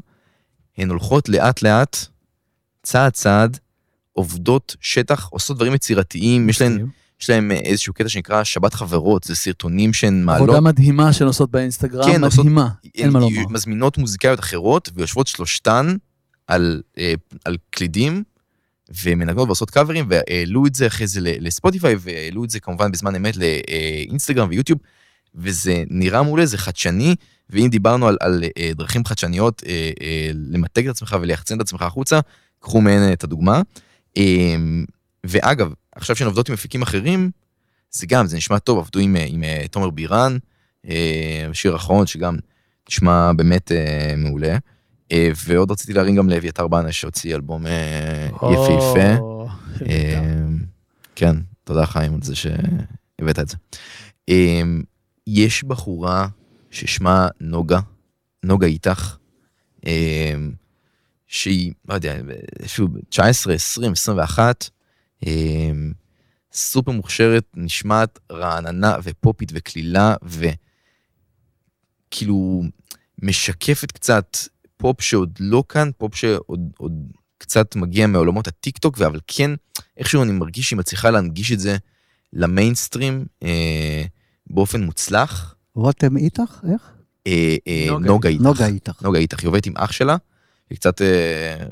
הן הולכות לאט לאט, צעד צעד, עובדות שטח, עושות דברים יצירתיים, יש להן, יש להן אה, איזשהו קטע שנקרא שבת חברות, זה סרטונים שהן מעלות, עבודה מדהימה שהן עושות באינסטגרם, כן, עושות- מדהימה, אין מה הן לומר. מזמינות מוזיקאיות אחרות ויושבות שלושתן על, אה, על קלידים. ומנגנות ועושות קאברים והעלו את זה אחרי זה לספוטיפיי והעלו את זה כמובן בזמן אמת לאינסטגרם ויוטיוב וזה נראה מעולה זה חדשני ואם דיברנו על, על אה, דרכים חדשניות אה, אה, למתג את עצמך וליחצן את עצמך החוצה קחו מהן את הדוגמה. אה, ואגב עכשיו שהן עובדות עם מפיקים אחרים זה גם זה נשמע טוב עבדו עם, עם אה, תומר בירן אה, שיר אחרון שגם נשמע באמת אה, מעולה. ועוד רציתי להרים גם לאביתר בנה שהוציא אלבום יפהפה. כן, תודה חיים על זה שהבאת את זה. אה, יש בחורה ששמה נוגה, נוגה איתך, אה, שהיא, לא יודע, שוב, 19, 20, 21, אה, סופר מוכשרת, נשמעת רעננה ופופית וקלילה, וכאילו משקפת קצת פופ שעוד לא כאן, פופ שעוד עוד קצת מגיע מעולמות הטיק טוק, אבל כן, איכשהו אני מרגיש שהיא מצליחה להנגיש את זה למיינסטרים אה, באופן מוצלח. רותם איתך? איך? אה, אה, נוגה נוגה איתך. נוגה איתך. נוגה איתך, היא עובדת עם אח שלה, היא קצת אה,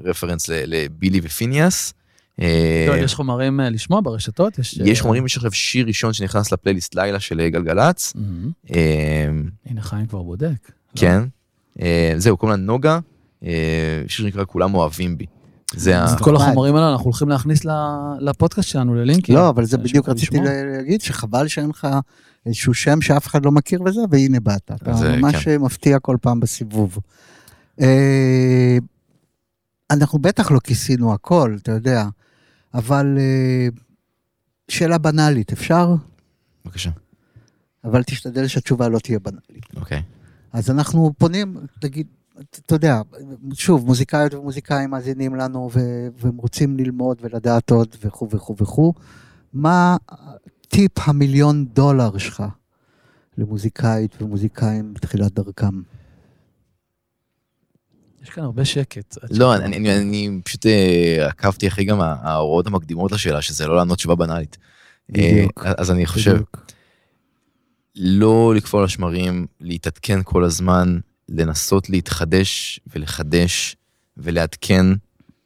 reference ל- לבילי ופיניאס, אה, יש חומרים אה, לשמוע ברשתות? יש יש חומרים, יש עכשיו שיר ראשון שנכנס לפלייליסט לילה של גלגלצ. אה, הנה, חיים כבר בודק. לא? כן. זהו, קוראים לה נוגה, שיר שנקרא כולם אוהבים בי. זה ה... את כל החומרים האלה אנחנו הולכים להכניס ל- לפודקאסט שלנו, ללינקים. לא, אבל זה בדיוק רציתי. להגיד, שחבל שאין לך איזשהו שם שאף אחד לא מכיר וזה, והנה באת. אתה ממש מפתיע כל פעם בסיבוב. אה, אנחנו בטח לא כיסינו הכל, אתה יודע, אבל אה, שאלה בנאלית, אפשר? בבקשה. אבל תשתדל שהתשובה לא תהיה בנאלית. אוקיי. אז אנחנו פונים, תגיד, אתה יודע, שוב, מוזיקאיות ומוזיקאים מאזינים לנו ו- והם רוצים ללמוד ולדעת עוד וכו' וכו' וכו'. מה טיפ המיליון דולר שלך למוזיקאית ומוזיקאים בתחילת דרכם? יש כאן הרבה שקט. לא, אני, אני, אני פשוט אה, עקבתי אחרי גם ההוראות המקדימות לשאלה, שזה לא לענות תשובה בנאלית. בדיוק. אה, אז אני חושב, בדיוק. לא לקפוא על השמרים, להתעדכן כל הזמן, לנסות להתחדש ולחדש ולעדכן,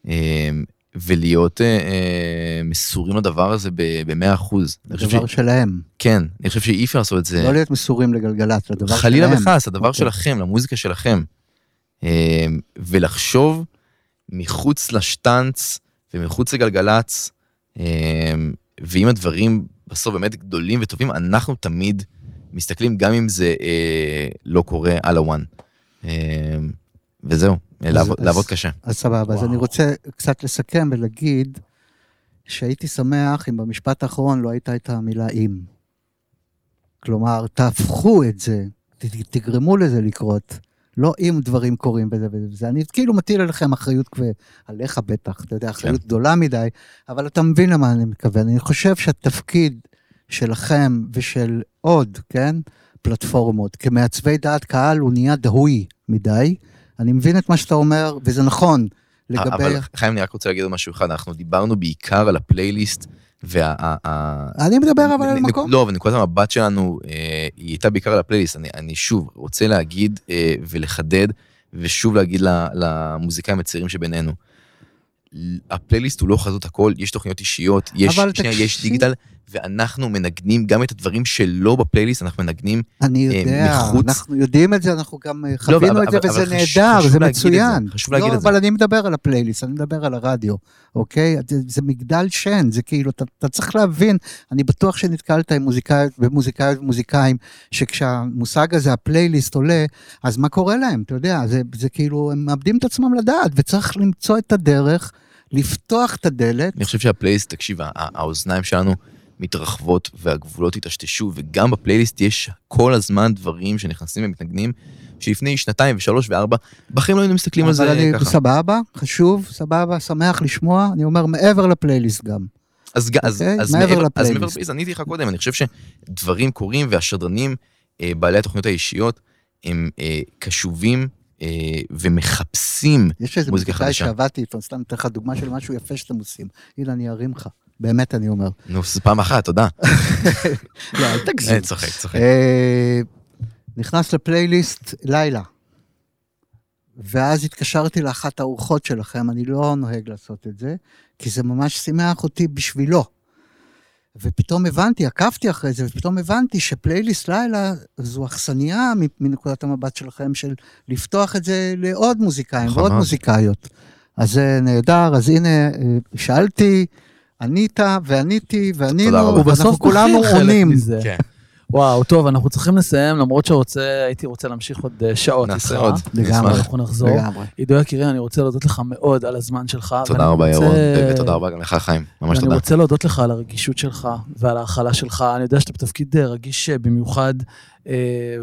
אה, ולהיות אה, אה, מסורים לדבר הזה ב-100 אחוז. דבר שלהם, כן, אני חושב שאי אפשר לעשות את זה. לא להיות מסורים לגלגלצ, לדבר שלהם. חלילה וחס, הדבר אוקיי. שלכם, למוזיקה שלכם. אה, ולחשוב מחוץ לשטנץ ומחוץ לגלגלצ, אה, ואם הדברים בסוף באמת גדולים וטובים, אנחנו תמיד מסתכלים גם אם זה אה, לא קורה על הוואן. אה, וזהו, אז- לעבוד, אז- לעבוד קשה. אז סבבה, אז וואו. אני רוצה קצת לסכם ולהגיד שהייתי שמח אם במשפט האחרון לא הייתה את המילה אם. כלומר, תהפכו את זה, תגרמו לזה לקרות. לא אם דברים קורים וזה וזה. אני כאילו מטיל עליכם אחריות. עליך בטח, אתה יודע, אחריות כן. גדולה מדי, אבל אתה מבין למה אני מתכוון. אני חושב שהתפקיד שלכם ושל עוד, כן, פלטפורמות, כמעצבי דעת קהל, הוא נהיה דהוי מדי. אני מבין את מה שאתה אומר, וזה נכון לגבי... אבל חיים, אני רק רוצה להגיד משהו אחד, אנחנו דיברנו בעיקר על הפלייליסט, וה... אני מדבר אבל על מקום. לא, אבל נקודת המבט שלנו, אה, היא הייתה בעיקר על הפלייליסט. אני, אני שוב רוצה להגיד אה, ולחדד, ושוב להגיד למוזיקאים הצעירים שבינינו. הפלייליסט הוא לא חזות הכל, יש תוכניות אישיות, יש, שנייה. דיגיטל, ואנחנו מנגנים גם את הדברים שלא בפלייליסט, אנחנו מנגנים, אני יודע, מחוץ- אנחנו יודעים את זה, אנחנו גם אה, חווינו אבל- את זה, אבל- וזה אבל נהדר, זה להגיד את זה, מצוין. חשוב להגיד לא, את זה. אבל אני מדבר על הפלייליסט, אני מדבר על הרדיו, אוקיי? זה- זה מגדל שן, זה כאילו, אתה, אתה צריך להבין, אני בטוח שנתקלת עם מוזיקאיות ומוזיקאיות ומוזיקאים, שכשהמושג הזה, הפלייליסט עולה, אז מה קורה להם? אתה יודע, זה, זה כאילו, הם מאבדים את עצמם לדעת, וצריך למצוא את הדרך, לפתוח את הדלת. אני חושב שהפלייליסט, תקשיב, האוזניים שלנו מתרחבות והגבולות התשתשו, וגם בפלייליסט יש כל הזמן דברים שנכנסים ומתנגנים, שלפני שנתיים ושלוש וארבע, בחיים לא היינו מסתכלים על אבל זה אני, ככה. סבבה, חשוב, סבבה, שמח לשמוע, אני אומר מעבר לפלייליסט גם. אז, ג- אז, אוקיי? אז מעבר לפלייליסט. אז מעבר לפלייליסט, עניתי לך קודם, אני חושב שדברים קורים והשדרנים, אה, בעלי התוכניות האישיות, הם אה, קשובים אה, ומחפשים. יש איזה מוזיקה מוזיקאי חדשה. שעבדתי איתו, סתם אתן לך דוגמה של משהו יפה שאתם עושים. הנה, אני ארים לך. באמת, אני אומר. נו, זו פעם אחת, תודה. לא, אל תגזים. אה, צוחק, צוחק. אה, נכנס לפלייליסט לילה. ואז התקשרתי לאחת הארוחות שלכם, אני לא נוהג לעשות את זה, כי זה ממש שימח אותי בשבילו. ופתאום הבנתי, עקבתי אחרי זה, ופתאום הבנתי שפלייליסט לילה זו אכסניה מנקודת המבט שלכם, של לפתוח את זה לעוד מוזיקאים נכון ועוד מאוד. מוזיקאיות. אז זה נהדר, אז הנה, אה, שאלתי, ענית ועניתי וענינו, רבה. הוא בסוף ואנחנו כולנו עונים. כן, וואו, טוב, אנחנו צריכים לסיים, למרות שרוצה, הייתי רוצה להמשיך עוד אה, שעות. נעשה עוד. לגמרי. אנחנו נחזור. לגמרי. עידו יקירי, אני רוצה להודות לך מאוד על הזמן שלך. תודה רבה, ירון, ותודה רבה גם לך, חיים. ממש תודה. רוצה להודות לך על הרגישות שלך ועל ההכלה שלך. אני יודע שאתה בתפקיד אה, רגיש אה, במיוחד,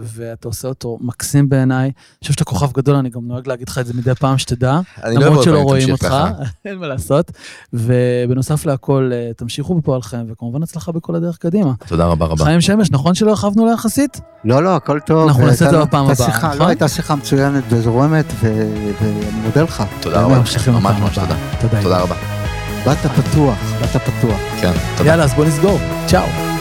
ואתה עושה אותו מקסים בעיניי. אני חושב שאתה כוכב גדול, אני גם נוהג להגיד לך את זה מדי פעם שתדע. אני לא למרות שלא רואים אותך. אין מה לעשות. ובנוסף להכל, אה, תמשיכו בפועלכם, וכמובן הצלחה בכל הדרך קדימה. תודה רבה רבה. חיים שמש, נכון שלא הרחבנו לה יחסית? לא, לא, הכל טוב. אנחנו נעשה את זה בפעם הבאה, שיחה- נכון? לא, הייתה שיחה מצוינת וזורמת, ואני מודה לך. תודה רבה. ממש ממש. תודה. תודה רבה. באת פתוח, באת פתוח. כן, תודה. יאללה, אז בוא נסגור. צ'או.